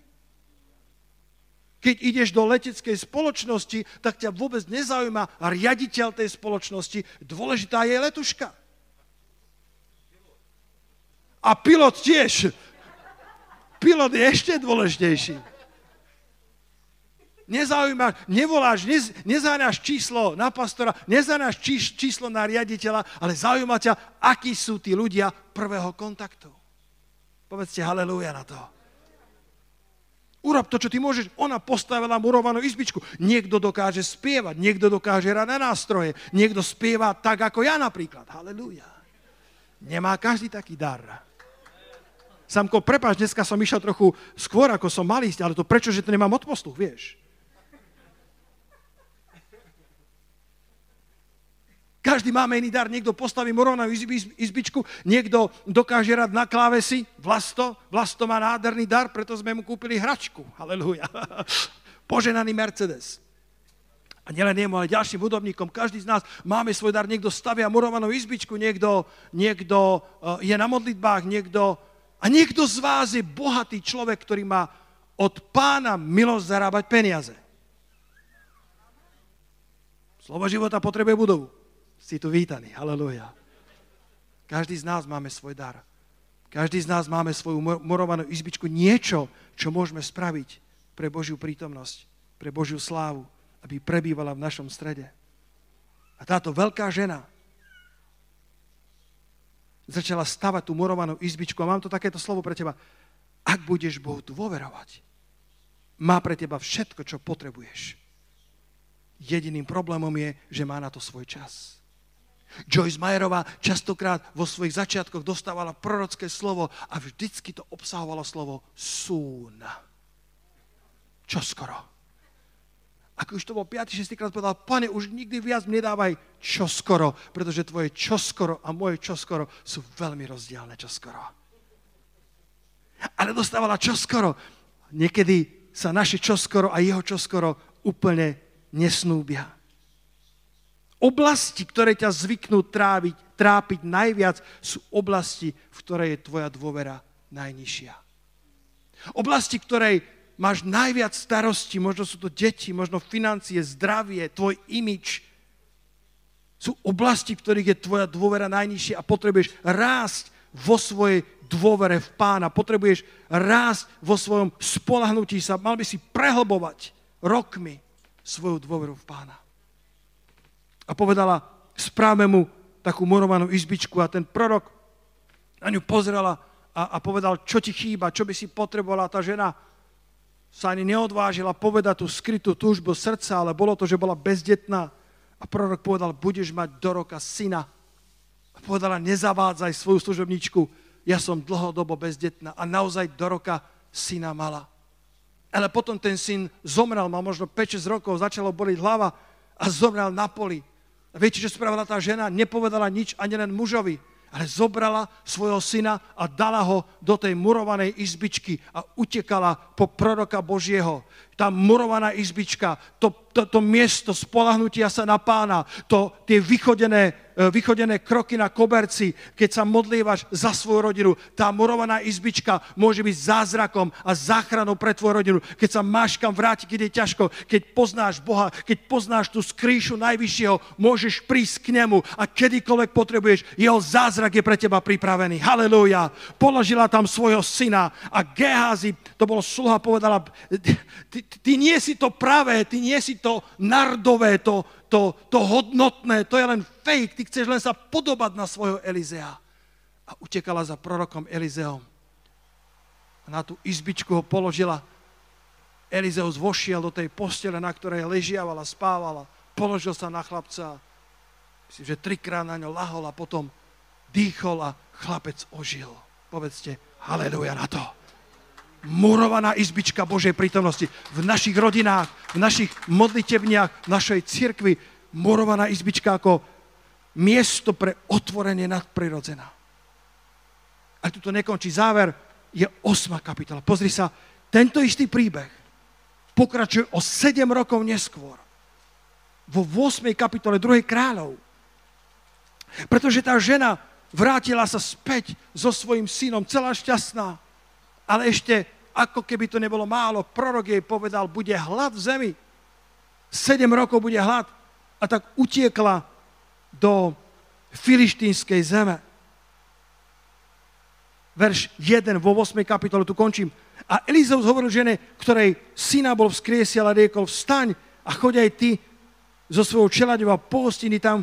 Keď ideš do leteckej spoločnosti, tak ťa vôbec nezaujíma riaditeľ tej spoločnosti, dôležitá je letuška. A pilot tiež. Pilot je ešte dôležitejší. Nezaujímaš, nevoláš, nez, nezáňaš číslo na pastora, nezáňaš čí, číslo na riaditeľa, ale zaujíma ťa, akí sú tí ľudia prvého kontaktu. Povedzte halleluja na to. Urob to, čo ty môžeš. Ona postavila murovanú izbičku. Niekto dokáže spievať, niekto dokáže hrať na nástroje, niekto spieva tak, ako ja napríklad. Halleluja. Nemá každý taký dar. Samko, prepáč, dneska som išiel trochu skôr, ako som mal ísť, ale to prečo, že to nemám odposluch, vieš? Každý máme iný dar. Niekto postaví morovnú izbičku, niekto dokáže hrať na klávesi. Vlasto, Vlasto má nádherný dar, preto sme mu kúpili hračku. Halelúja. (laughs) Poženaný Mercedes. A nielen jemu, ale ďalším hudobníkom. Každý z nás máme svoj dar. Niekto stavia murovanú izbičku, niekto, niekto eh, je na modlitbách, niekto... A niekto z vás je bohatý človek, ktorý má od pána milosť zarábať peniaze. Slovo života potrebuje budovu si tu vítaný. Halleluja. Každý z nás máme svoj dar. Každý z nás máme svoju morovanú izbičku. Niečo, čo môžeme spraviť pre Božiu prítomnosť, pre Božiu slávu, aby prebývala v našom strede. A táto veľká žena začala stavať tú morovanú izbičku. A mám to takéto slovo pre teba. Ak budeš Bohu dôverovať, má pre teba všetko, čo potrebuješ. Jediným problémom je, že má na to svoj čas. Joyce Mayerová častokrát vo svojich začiatkoch dostávala prorocké slovo a vždycky to obsahovalo slovo soon. Čoskoro. Ako už to bol 5. 6. krát povedal, pane, už nikdy viac mi nedávaj čoskoro, pretože tvoje čoskoro a moje čoskoro sú veľmi rozdielne čoskoro. Ale dostávala čoskoro. Niekedy sa naše čoskoro a jeho čoskoro úplne nesnúbia. Oblasti, ktoré ťa zvyknú tráviť, trápiť najviac, sú oblasti, v ktorej je tvoja dôvera najnižšia. Oblasti, ktorej máš najviac starosti, možno sú to deti, možno financie, zdravie, tvoj imič. Sú oblasti, v ktorých je tvoja dôvera najnižšia a potrebuješ rásť vo svojej dôvere v pána. Potrebuješ rásť vo svojom spolahnutí sa. Mal by si prehlbovať rokmi svoju dôveru v pána a povedala, správme mu takú morovanú izbičku a ten prorok na ňu pozrela a, a povedal, čo ti chýba, čo by si potrebovala. Tá žena sa ani neodvážila povedať tú skrytú túžbu srdca, ale bolo to, že bola bezdetná. A prorok povedal, budeš mať do roka syna. A povedala, nezavádzaj svoju služobničku, ja som dlhodobo bezdetná. A naozaj do roka syna mala. Ale potom ten syn zomrel, mal možno 5-6 rokov, začalo boliť hlava a zomrel na poli. A viete, čo spravila tá žena? Nepovedala nič ani len mužovi, ale zobrala svojho syna a dala ho do tej murovanej izbičky a utekala po proroka Božieho. Tá murovaná izbička, to, to, to miesto spolahnutia sa na pána, to, tie vychodené E, vychodené kroky na koberci, keď sa modlívaš za svoju rodinu. Tá murovaná izbička môže byť zázrakom a záchranou pre tvoju rodinu. Keď sa máš kam vrátiť, keď je ťažko, keď poznáš Boha, keď poznáš tú skrýšu Najvyššieho, môžeš prísť k nemu a kedykoľvek potrebuješ, jeho zázrak je pre teba pripravený. Halelúja. Položila tam svojho syna a Gehazi, to bolo sluha, povedala, ty, ty nie si to pravé, ty nie si to nardové, to, to, to hodnotné, to je len fake, ty chceš len sa podobať na svojho Elizea. A utekala za prorokom Elizeom. A na tú izbičku ho položila. Elizeus vošiel do tej postele, na ktorej ležiavala, spávala. Položil sa na chlapca. Myslím, že trikrát na ňo lahol a potom dýchol a chlapec ožil. Povedzte, haleluja na to murovaná izbička Božej prítomnosti v našich rodinách, v našich modlitebniach, v našej cirkvi, murovaná izbička ako miesto pre otvorenie nadprirodzená. A tu nekončí. Záver je 8. kapitola. Pozri sa, tento istý príbeh pokračuje o 7 rokov neskôr. Vo 8. kapitole 2. kráľov. Pretože tá žena vrátila sa späť so svojím synom, celá šťastná ale ešte, ako keby to nebolo málo, prorok jej povedal, bude hlad v zemi. Sedem rokov bude hlad. A tak utiekla do filištínskej zeme. Verš 1 vo 8. kapitole, tu končím. A Elizeus hovoril žene, ktorej syna bol vzkriesil a riekol, vstaň a choď aj ty so svojou čelaďou a pohostiny tam,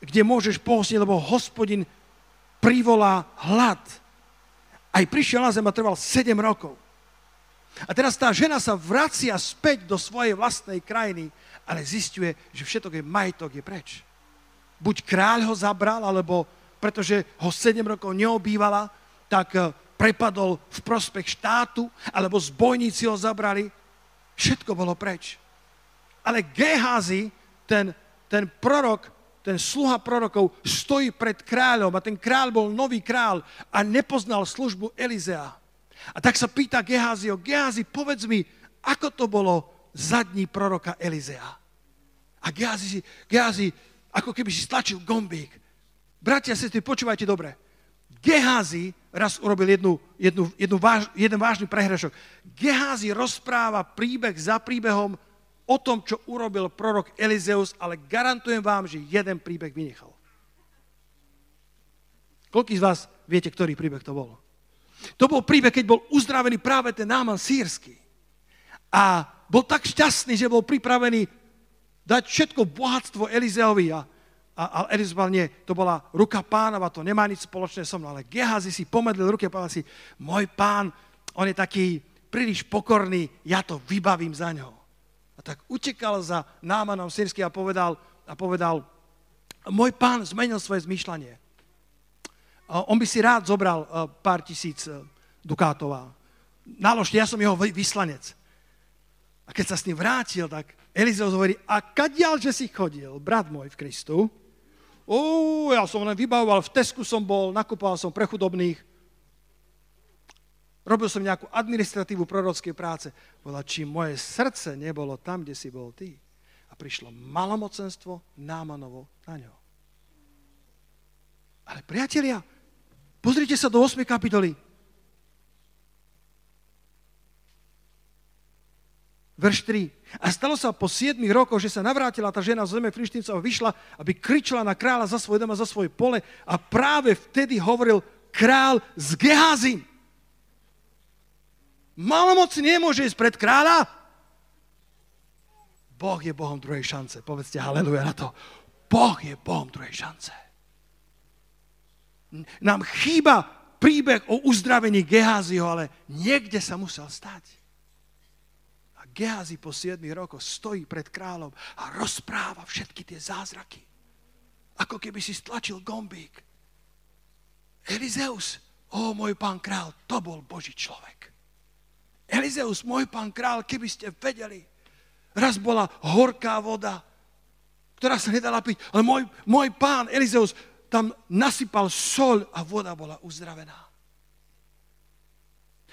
kde môžeš pohostiť, lebo hospodin privolá hlad. Aj prišiel na zem a trval 7 rokov. A teraz tá žena sa vracia späť do svojej vlastnej krajiny, ale zistuje, že všetok je majetok je preč. Buď kráľ ho zabral, alebo pretože ho 7 rokov neobývala, tak eh, prepadol v prospech štátu, alebo zbojníci ho zabrali. Všetko bolo preč. Ale Gehazi, ten, ten prorok, ten sluha prorokov, stojí pred kráľom a ten kráľ bol nový kráľ a nepoznal službu Elizea. A tak sa pýta Geházio, Gehazi, povedz mi, ako to bolo za dní proroka Elizea. A Gehazi, Gehazi ako keby si stlačil gombík. Bratia sestry, počúvajte dobre. Gehazi raz urobil jednu, jednu, jednu váž, jeden vážny prehrešok. Gehazi rozpráva príbeh za príbehom o tom, čo urobil prorok Elizeus, ale garantujem vám, že jeden príbeh vynechal. Koľký z vás viete, ktorý príbeh to bol? To bol príbeh, keď bol uzdravený práve ten náman sírsky. A bol tak šťastný, že bol pripravený dať všetko bohatstvo Elizeovi a a, a povedal, nie, to bola ruka pánova, to nemá nič spoločné so mnou, ale Gehazi si pomedlil ruky a povedal si, môj pán, on je taký príliš pokorný, ja to vybavím za ňo. A tak utekal za námanom sírsky a povedal, a povedal, môj pán zmenil svoje zmýšľanie. On by si rád zobral e, pár tisíc e, dukátov naložte, ja som jeho vyslanec. A keď sa s ním vrátil, tak Elizeus hovorí, a kadiaľ, že si chodil, brat môj v Kristu, Ó, ja som len vybavoval, v Tesku som bol, nakupoval som pre chudobných. Robil som nejakú administratívu prorockej práce. Bola, či moje srdce nebolo tam, kde si bol ty. A prišlo malomocenstvo Námanovo na ňo. Ale priatelia, pozrite sa do 8. kapitoly. Verš 3. A stalo sa po 7 rokoch, že sa navrátila tá žena z zeme Filištíncov a vyšla, aby kričala na kráľa za svoj dom a za svoje pole. A práve vtedy hovoril král z Geházim. Malomoc nemôže ísť pred kráľa. Boh je Bohom druhej šance. Povedzte haleluja na to. Boh je Bohom druhej šance. Nám chýba príbeh o uzdravení Geháziho, ale niekde sa musel stať. Gehazi po 7 rokoch stojí pred kráľom a rozpráva všetky tie zázraky. Ako keby si stlačil gombík. Elizeus, o môj pán král, to bol Boží človek. Elizeus, môj pán král, keby ste vedeli, raz bola horká voda, ktorá sa nedala piť, ale môj, môj pán Elizeus tam nasypal sol a voda bola uzdravená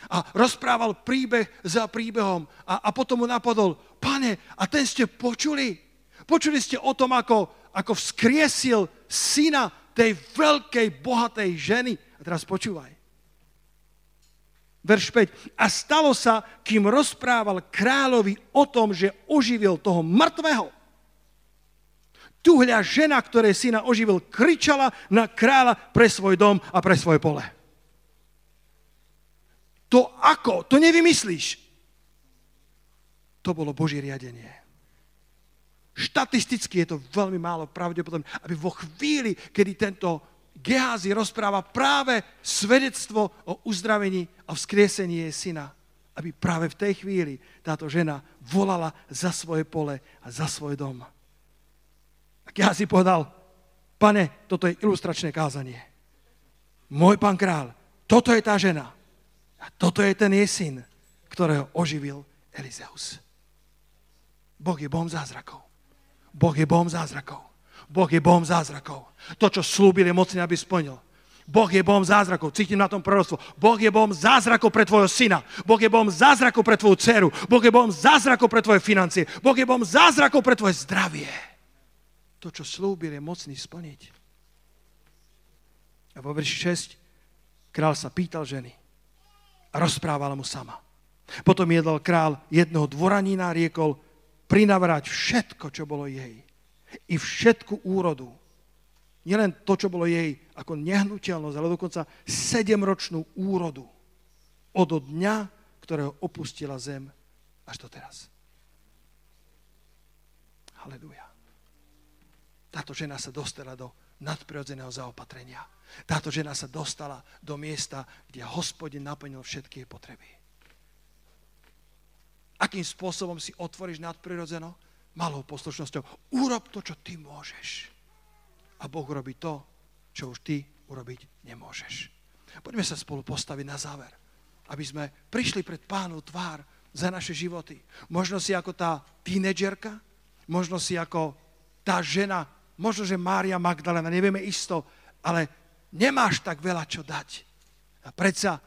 a rozprával príbeh za príbehom a, a potom mu napadol, pane, a ten ste počuli? Počuli ste o tom, ako, ako vzkriesil syna tej veľkej, bohatej ženy? A teraz počúvaj. Verš 5. A stalo sa, kým rozprával kráľovi o tom, že oživil toho mŕtvého. Tuhľa žena, ktoré syna oživil, kričala na kráľa pre svoj dom a pre svoje pole. To ako, to nevymyslíš. To bolo Božie riadenie. Štatisticky je to veľmi málo pravdepodobné, aby vo chvíli, kedy tento Gehazi rozpráva práve svedectvo o uzdravení a vzkriesení jej syna, aby práve v tej chvíli táto žena volala za svoje pole a za svoj dom. A Gehazi povedal, pane, toto je ilustračné kázanie. Môj pán král, toto je tá žena. A toto je ten jej syn, ktorého oživil Elizeus. Boh je Bohom zázrakov. Boh je Bohom zázrakov. Boh je Bohom zázrakov. To, čo slúbil, je mocný, aby splnil. Boh je Bohom zázrakov. Cítim na tom proroctvo. Boh je Bohom zázrakov pre tvojho syna. Boh je Bohom zázrakov pre tvoju dceru. Boh je Bohom zázrakov pre tvoje financie. Boh je Bohom zázrakov pre tvoje zdravie. To, čo slúbil, je mocný splniť. A vo verši 6 král sa pýtal ženy, a rozprávala mu sama. Potom jedol král jednoho dvoranína a riekol, prinavrať všetko, čo bolo jej. I všetku úrodu. Nielen to, čo bolo jej ako nehnuteľnosť, ale dokonca sedemročnú úrodu. Od dňa, ktorého opustila zem až do teraz. Halleluja. Táto žena sa dostala do nadprirodzeného zaopatrenia. Táto žena sa dostala do miesta, kde hospodin naplnil všetky jej potreby. Akým spôsobom si otvoríš nadprirodzeno? Malou poslušnosťou. Urob to, čo ty môžeš. A Boh urobí to, čo už ty urobiť nemôžeš. Poďme sa spolu postaviť na záver, aby sme prišli pred pánov tvár za naše životy. Možno si ako tá tínedžerka, možno si ako tá žena, možno, že Mária Magdalena, nevieme isto, ale nemáš tak veľa čo dať. A predsa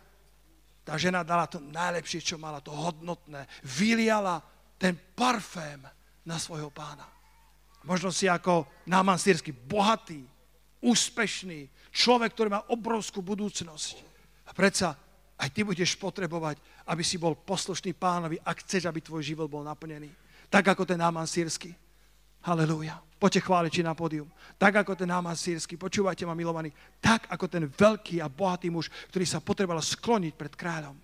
tá žena dala to najlepšie, čo mala, to hodnotné. Vyliala ten parfém na svojho pána. Možno si ako Náman sírsky bohatý, úspešný, človek, ktorý má obrovskú budúcnosť. A predsa aj ty budeš potrebovať, aby si bol poslušný pánovi, ak chceš, aby tvoj život bol naplnený. Tak ako ten Náman sírsky. Halelúja. Poďte chváliči na pódium. Tak ako ten Náman sírsky. Počúvajte ma, milovaní. Tak ako ten veľký a bohatý muž, ktorý sa potreboval skloniť pred kráľom.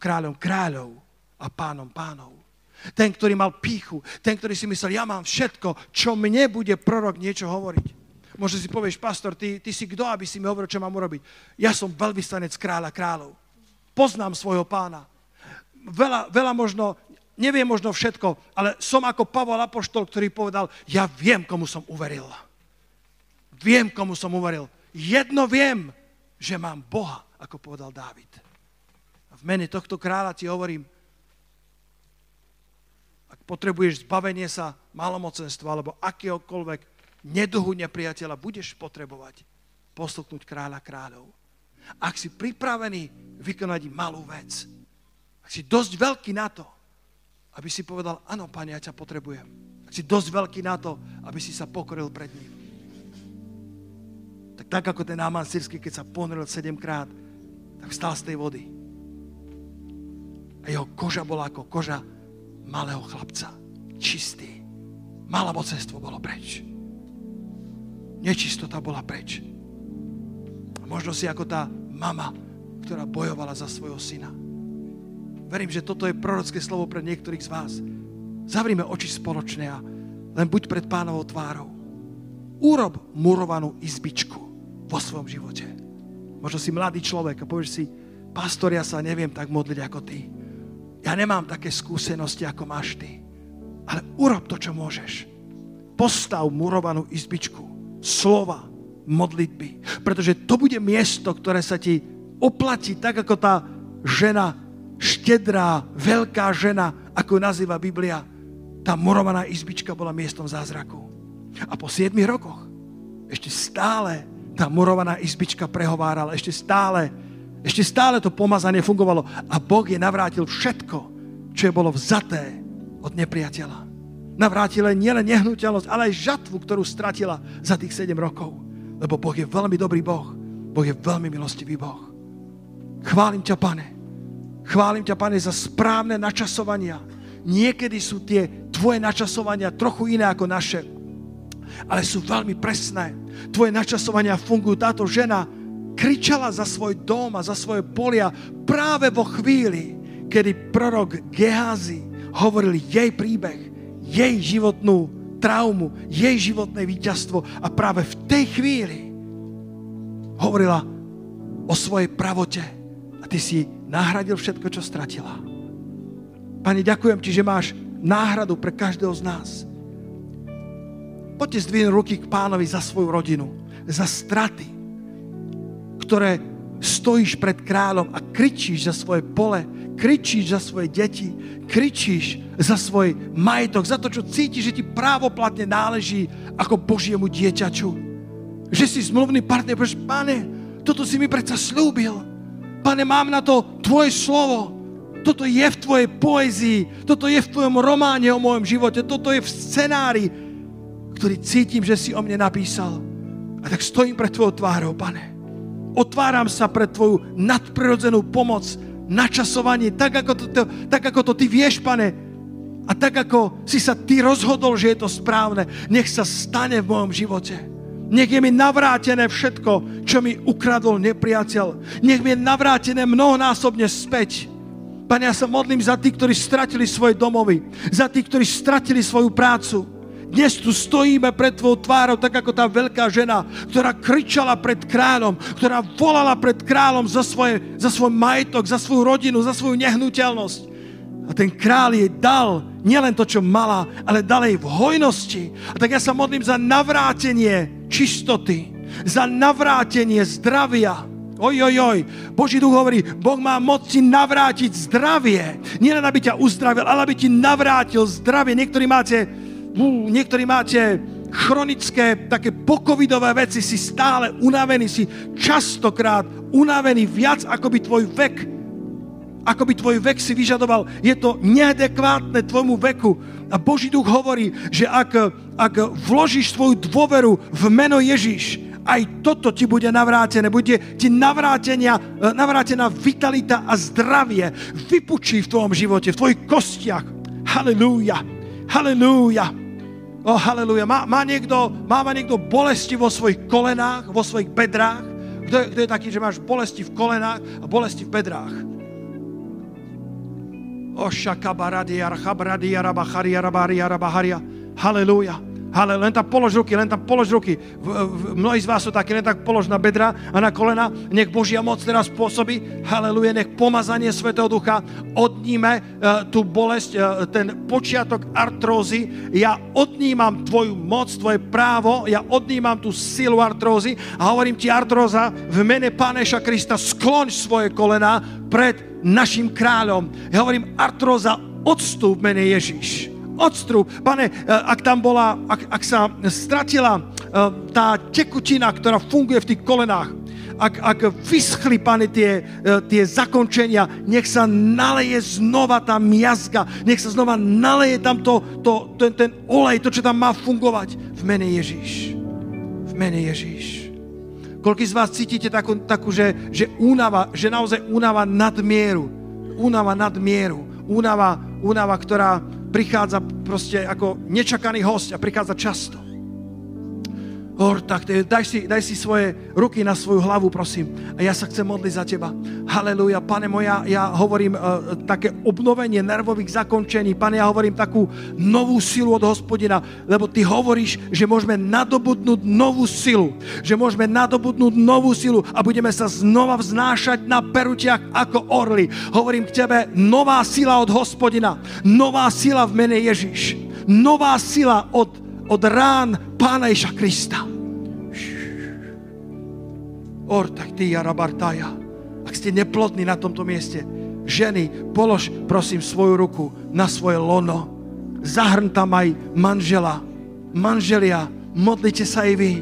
Kráľom kráľov a pánom pánov. Ten, ktorý mal píchu. Ten, ktorý si myslel, ja mám všetko, čo mne bude prorok niečo hovoriť. Možno si povieš, pastor, ty, ty si kto, aby si mi hovoril, čo mám urobiť. Ja som veľvyslanec kráľa kráľov. Poznám svojho pána. Veľa, veľa možno neviem možno všetko, ale som ako Pavol Apoštol, ktorý povedal, ja viem, komu som uveril. Viem, komu som uveril. Jedno viem, že mám Boha, ako povedal Dávid. A v mene tohto kráľa ti hovorím, ak potrebuješ zbavenie sa malomocenstva alebo akéhokoľvek neduhu nepriateľa, budeš potrebovať posluknúť kráľa kráľov. Ak si pripravený vykonať malú vec, ak si dosť veľký na to, aby si povedal, áno, Pane, ja ťa potrebujem. Tak si dosť veľký na to, aby si sa pokoril pred ním. Tak tak ako ten Náman sírsky, keď sa ponoril sedemkrát, tak vstal z tej vody. A jeho koža bola ako koža malého chlapca. Čistý. Malomocenstvo bolo preč. Nečistota bola preč. A možno si ako tá mama, ktorá bojovala za svojho syna Verím, že toto je prorocké slovo pre niektorých z vás. Zavrime oči spoločne a len buď pred pánovou tvárou. Urob murovanú izbičku vo svojom živote. Možno si mladý človek a povieš si, pastor, ja sa neviem tak modliť ako ty. Ja nemám také skúsenosti, ako máš ty. Ale urob to, čo môžeš. Postav murovanú izbičku. Slova, modlitby. Pretože to bude miesto, ktoré sa ti oplatí, tak ako tá žena štedrá, veľká žena, ako nazýva Biblia, tá morovaná izbička bola miestom zázraku. A po 7 rokoch ešte stále tá morovaná izbička prehovárala, ešte stále, ešte stále to pomazanie fungovalo a Boh je navrátil všetko, čo je bolo vzaté od nepriateľa. Navrátil nielen nehnuteľnosť, ale aj žatvu, ktorú stratila za tých 7 rokov. Lebo Boh je veľmi dobrý Boh. Boh je veľmi milostivý Boh. Chválim ťa, pane, Chválim ťa, Pane, za správne načasovania. Niekedy sú tie tvoje načasovania trochu iné ako naše, ale sú veľmi presné. Tvoje načasovania fungujú. Táto žena kričala za svoj dom a za svoje polia práve vo chvíli, kedy prorok Gehazi hovoril jej príbeh, jej životnú traumu, jej životné víťazstvo a práve v tej chvíli hovorila o svojej pravote. Ty si nahradil všetko, čo stratila. Pane, ďakujem ti, že máš náhradu pre každého z nás. Poďte zdvihnúť ruky k pánovi za svoju rodinu, za straty, ktoré stojíš pred kráľom a kričíš za svoje pole, kričíš za svoje deti, kričíš za svoj majetok, za to, čo cítiš, že ti právoplatne náleží ako Božiemu dieťaču. Že si zmluvný partner, pretože, pane, toto si mi predsa slúbil. Pane, mám na to Tvoje slovo. Toto je v Tvojej poezii. Toto je v Tvojom románe o mojom živote. Toto je v scenári, ktorý cítim, že si o mne napísal. A tak stojím pred Tvojou tvárou, Pane. Otváram sa pred Tvoju nadprirodzenú pomoc, načasovanie, tak ako to, to, tak ako to Ty vieš, Pane. A tak ako si sa Ty rozhodol, že je to správne, nech sa stane v mojom živote. Nech je mi navrátené všetko, čo mi ukradol nepriateľ. Nech mi je navrátené mnohonásobne späť. Pane, ja sa modlím za tých, ktorí stratili svoje domovy, za tých, ktorí stratili svoju prácu. Dnes tu stojíme pred tvojou tvárou, tak ako tá veľká žena, ktorá kričala pred kráľom, ktorá volala pred kráľom za, svoje, za svoj majetok, za svoju rodinu, za svoju nehnuteľnosť. A ten král jej dal nielen to, čo mala, ale dal jej v hojnosti. A tak ja sa modlím za navrátenie čistoty, za navrátenie zdravia, Oj, oj, oj. Boží duch hovorí, Boh má moc ti navrátiť zdravie. Nielen aby ťa uzdravil, ale aby ti navrátil zdravie. Niektorí máte, uh, niektorí máte chronické, také pokovidové veci, si stále unavený, si častokrát unavený viac, ako by tvoj vek ako by tvoj vek si vyžadoval. Je to neadekvátne tvojmu veku. A Boží duch hovorí, že ak, ak vložíš svoju dôveru v meno Ježíš, aj toto ti bude navrátené. Bude ti navrátenia, e, navrátená vitalita a zdravie. Vypučí v tvojom živote, v tvojich kostiach. Halelúja. Halelúja. O, halelúja. Má, má, niekto, má, má niekto bolesti vo svojich kolenách, vo svojich bedrách? Kto je, kto je taký, že máš bolesti v kolenách a bolesti v bedrách? Halelúja. Ale len tam polož ruky, len tam polož ruky. V, v, mnohí z vás sú takí, len tak polož na bedra a na kolena. Nech Božia moc teraz pôsobí. Haleluje, nech pomazanie Svetého Ducha odníme uh, tú bolesť, uh, ten počiatok artrózy. Ja odnímam tvoju moc, tvoje právo, ja odnímam tú silu artrózy a hovorím ti, artróza, v mene Páneša Krista skloň svoje kolena pred našim kráľom. Ja hovorím, artróza, odstup v mene Ježíš odstrup. Pane, e, ak tam bola, ak, ak sa stratila e, tá tekutina, ktorá funguje v tých kolenách, ak, ak vyschli, pane, tie, e, tie zakončenia, nech sa naleje znova tá miazga, nech sa znova naleje tam to, to, ten, ten olej, to, čo tam má fungovať. V mene Ježíš. V mene Ježíš. Koľko z vás cítite takú, takú že, že únava, že naozaj únava nadmieru. Únava nadmieru. Únava, únava, ktorá, prichádza proste ako nečakaný host a prichádza často. Or, tak daj si, daj si svoje ruky na svoju hlavu, prosím. A ja sa chcem modliť za teba. Haleluja. Pane moja, ja hovorím uh, také obnovenie nervových zakončení. Pane, ja hovorím takú novú silu od hospodina, lebo ty hovoríš, že môžeme nadobudnúť novú silu. Že môžeme nadobudnúť novú silu a budeme sa znova vznášať na perutiach ako orly. Hovorím k tebe, nová sila od hospodina. Nová sila v mene Ježiš. Nová sila od od rán Pána Ježa Krista. Or, tak ty, Jarabartaja, ak ste neplodní na tomto mieste, ženy, polož, prosím, svoju ruku na svoje lono. Zahrn tam aj manžela. Manželia, modlite sa aj vy.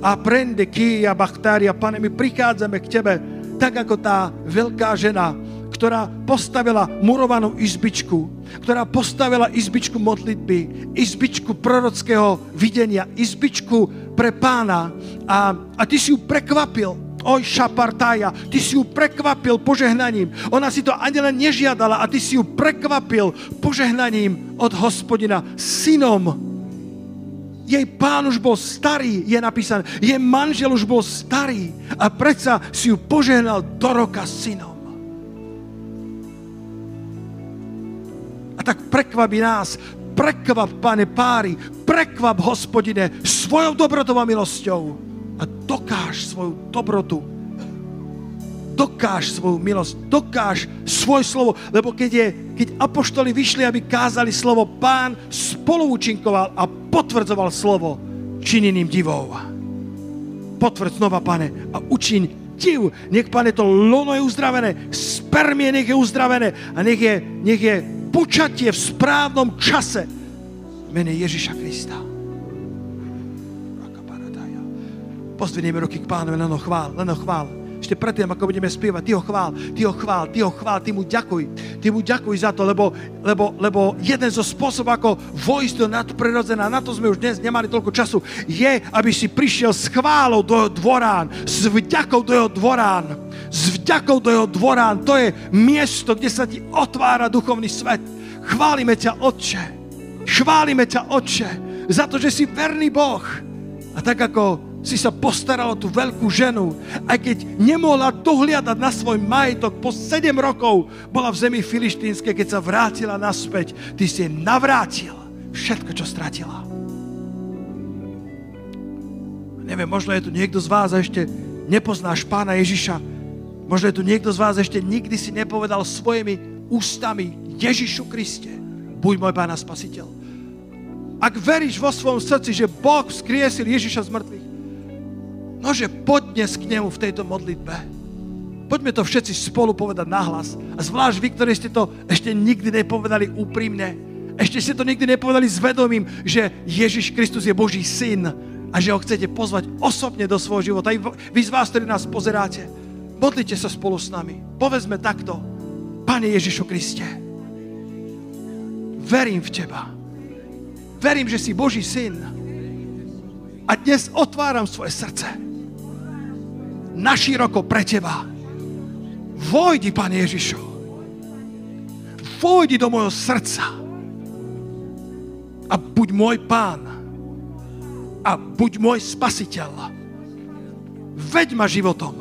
A prende, kýja, bachtária, pane, my prichádzame k tebe, tak ako tá veľká žena, ktorá postavila murovanú izbičku, ktorá postavila izbičku modlitby, izbičku prorockého videnia, izbičku pre pána a, a ty si ju prekvapil. Oj, šapartája, ty si ju prekvapil požehnaním. Ona si to ani len nežiadala a ty si ju prekvapil požehnaním od hospodina, synom. Jej pán už bol starý, je napísané. Jej manžel už bol starý a predsa si ju požehnal do roka synom. Tak prekvabi nás, prekvap, pane pári, prekvap, hospodine, svojou dobrotou a milosťou. A dokáž svoju dobrotu, dokáž svoju milosť, dokáž svoje slovo, lebo keď, je, keď apoštoli vyšli, aby kázali slovo, pán spoluúčinkoval a potvrdzoval slovo činením divov. Potvrd znova, pane, a učiň div. Nech, pane, to lono je uzdravené, spermie nech je uzdravené a nech je, nech je počatie v správnom čase mene Ježiša Krista. Pozdvinieme ruky k pánovi, len ho chvál, len ho chvál. Ešte predtým, ako budeme spievať, ty ho chvál, ty ho chvál, ty ho chvál, ty mu ďakuj. Ty mu ďakuj za to, lebo, lebo, lebo jeden zo spôsobov, ako vojsť do nadprirodzená, na to sme už dnes nemali toľko času, je, aby si prišiel s chválou do jeho dvorán, s vďakou do jeho dvorán s vďakou do jeho dvorán. To je miesto, kde sa ti otvára duchovný svet. Chválime ťa, Otče. Chválime ťa, Otče, za to, že si verný Boh. A tak ako si sa postaral o tú veľkú ženu, aj keď nemohla dohliadať na svoj majetok, po 7 rokov bola v zemi filištínskej, keď sa vrátila naspäť, ty si navrátil všetko, čo stratila. Neviem, možno je tu niekto z vás a ešte nepoznáš pána Ježiša. Možno je tu niekto z vás ešte nikdy si nepovedal svojimi ústami Ježišu Kriste, buď môj pán a spasiteľ. Ak veríš vo svojom srdci, že Boh vzkriesil Ježiša z mŕtvych, nože poď dnes k nemu v tejto modlitbe. Poďme to všetci spolu povedať nahlas. A zvlášť vy, ktorí ste to ešte nikdy nepovedali úprimne. Ešte ste to nikdy nepovedali s vedomím, že Ježiš Kristus je Boží syn a že ho chcete pozvať osobne do svojho života. I vy z vás, ktorí nás pozeráte, modlite sa spolu s nami. Povedzme takto. Pane Ježišu Kriste, verím v Teba. Verím, že si Boží syn. A dnes otváram svoje srdce naširoko pre teba. Vojdi, Pane Ježišu. Vojdi do môjho srdca. A buď môj pán. A buď môj spasiteľ. Veď ma životom.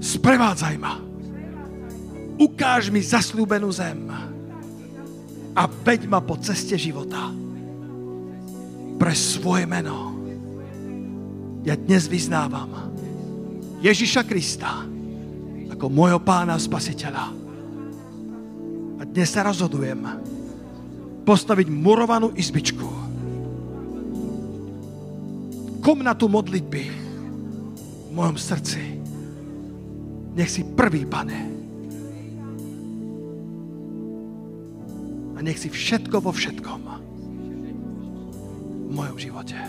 Sprevádzaj ma. Ukáž mi zaslúbenú zem. A veď ma po ceste života. Pre svoje meno. Ja dnes vyznávam, Ježiša Krista ako môjho pána a spasiteľa. A dnes sa rozhodujem postaviť murovanú izbičku. Komnatu modlitby v mojom srdci. Nech si prvý, pane. A nech si všetko vo všetkom v mojom živote.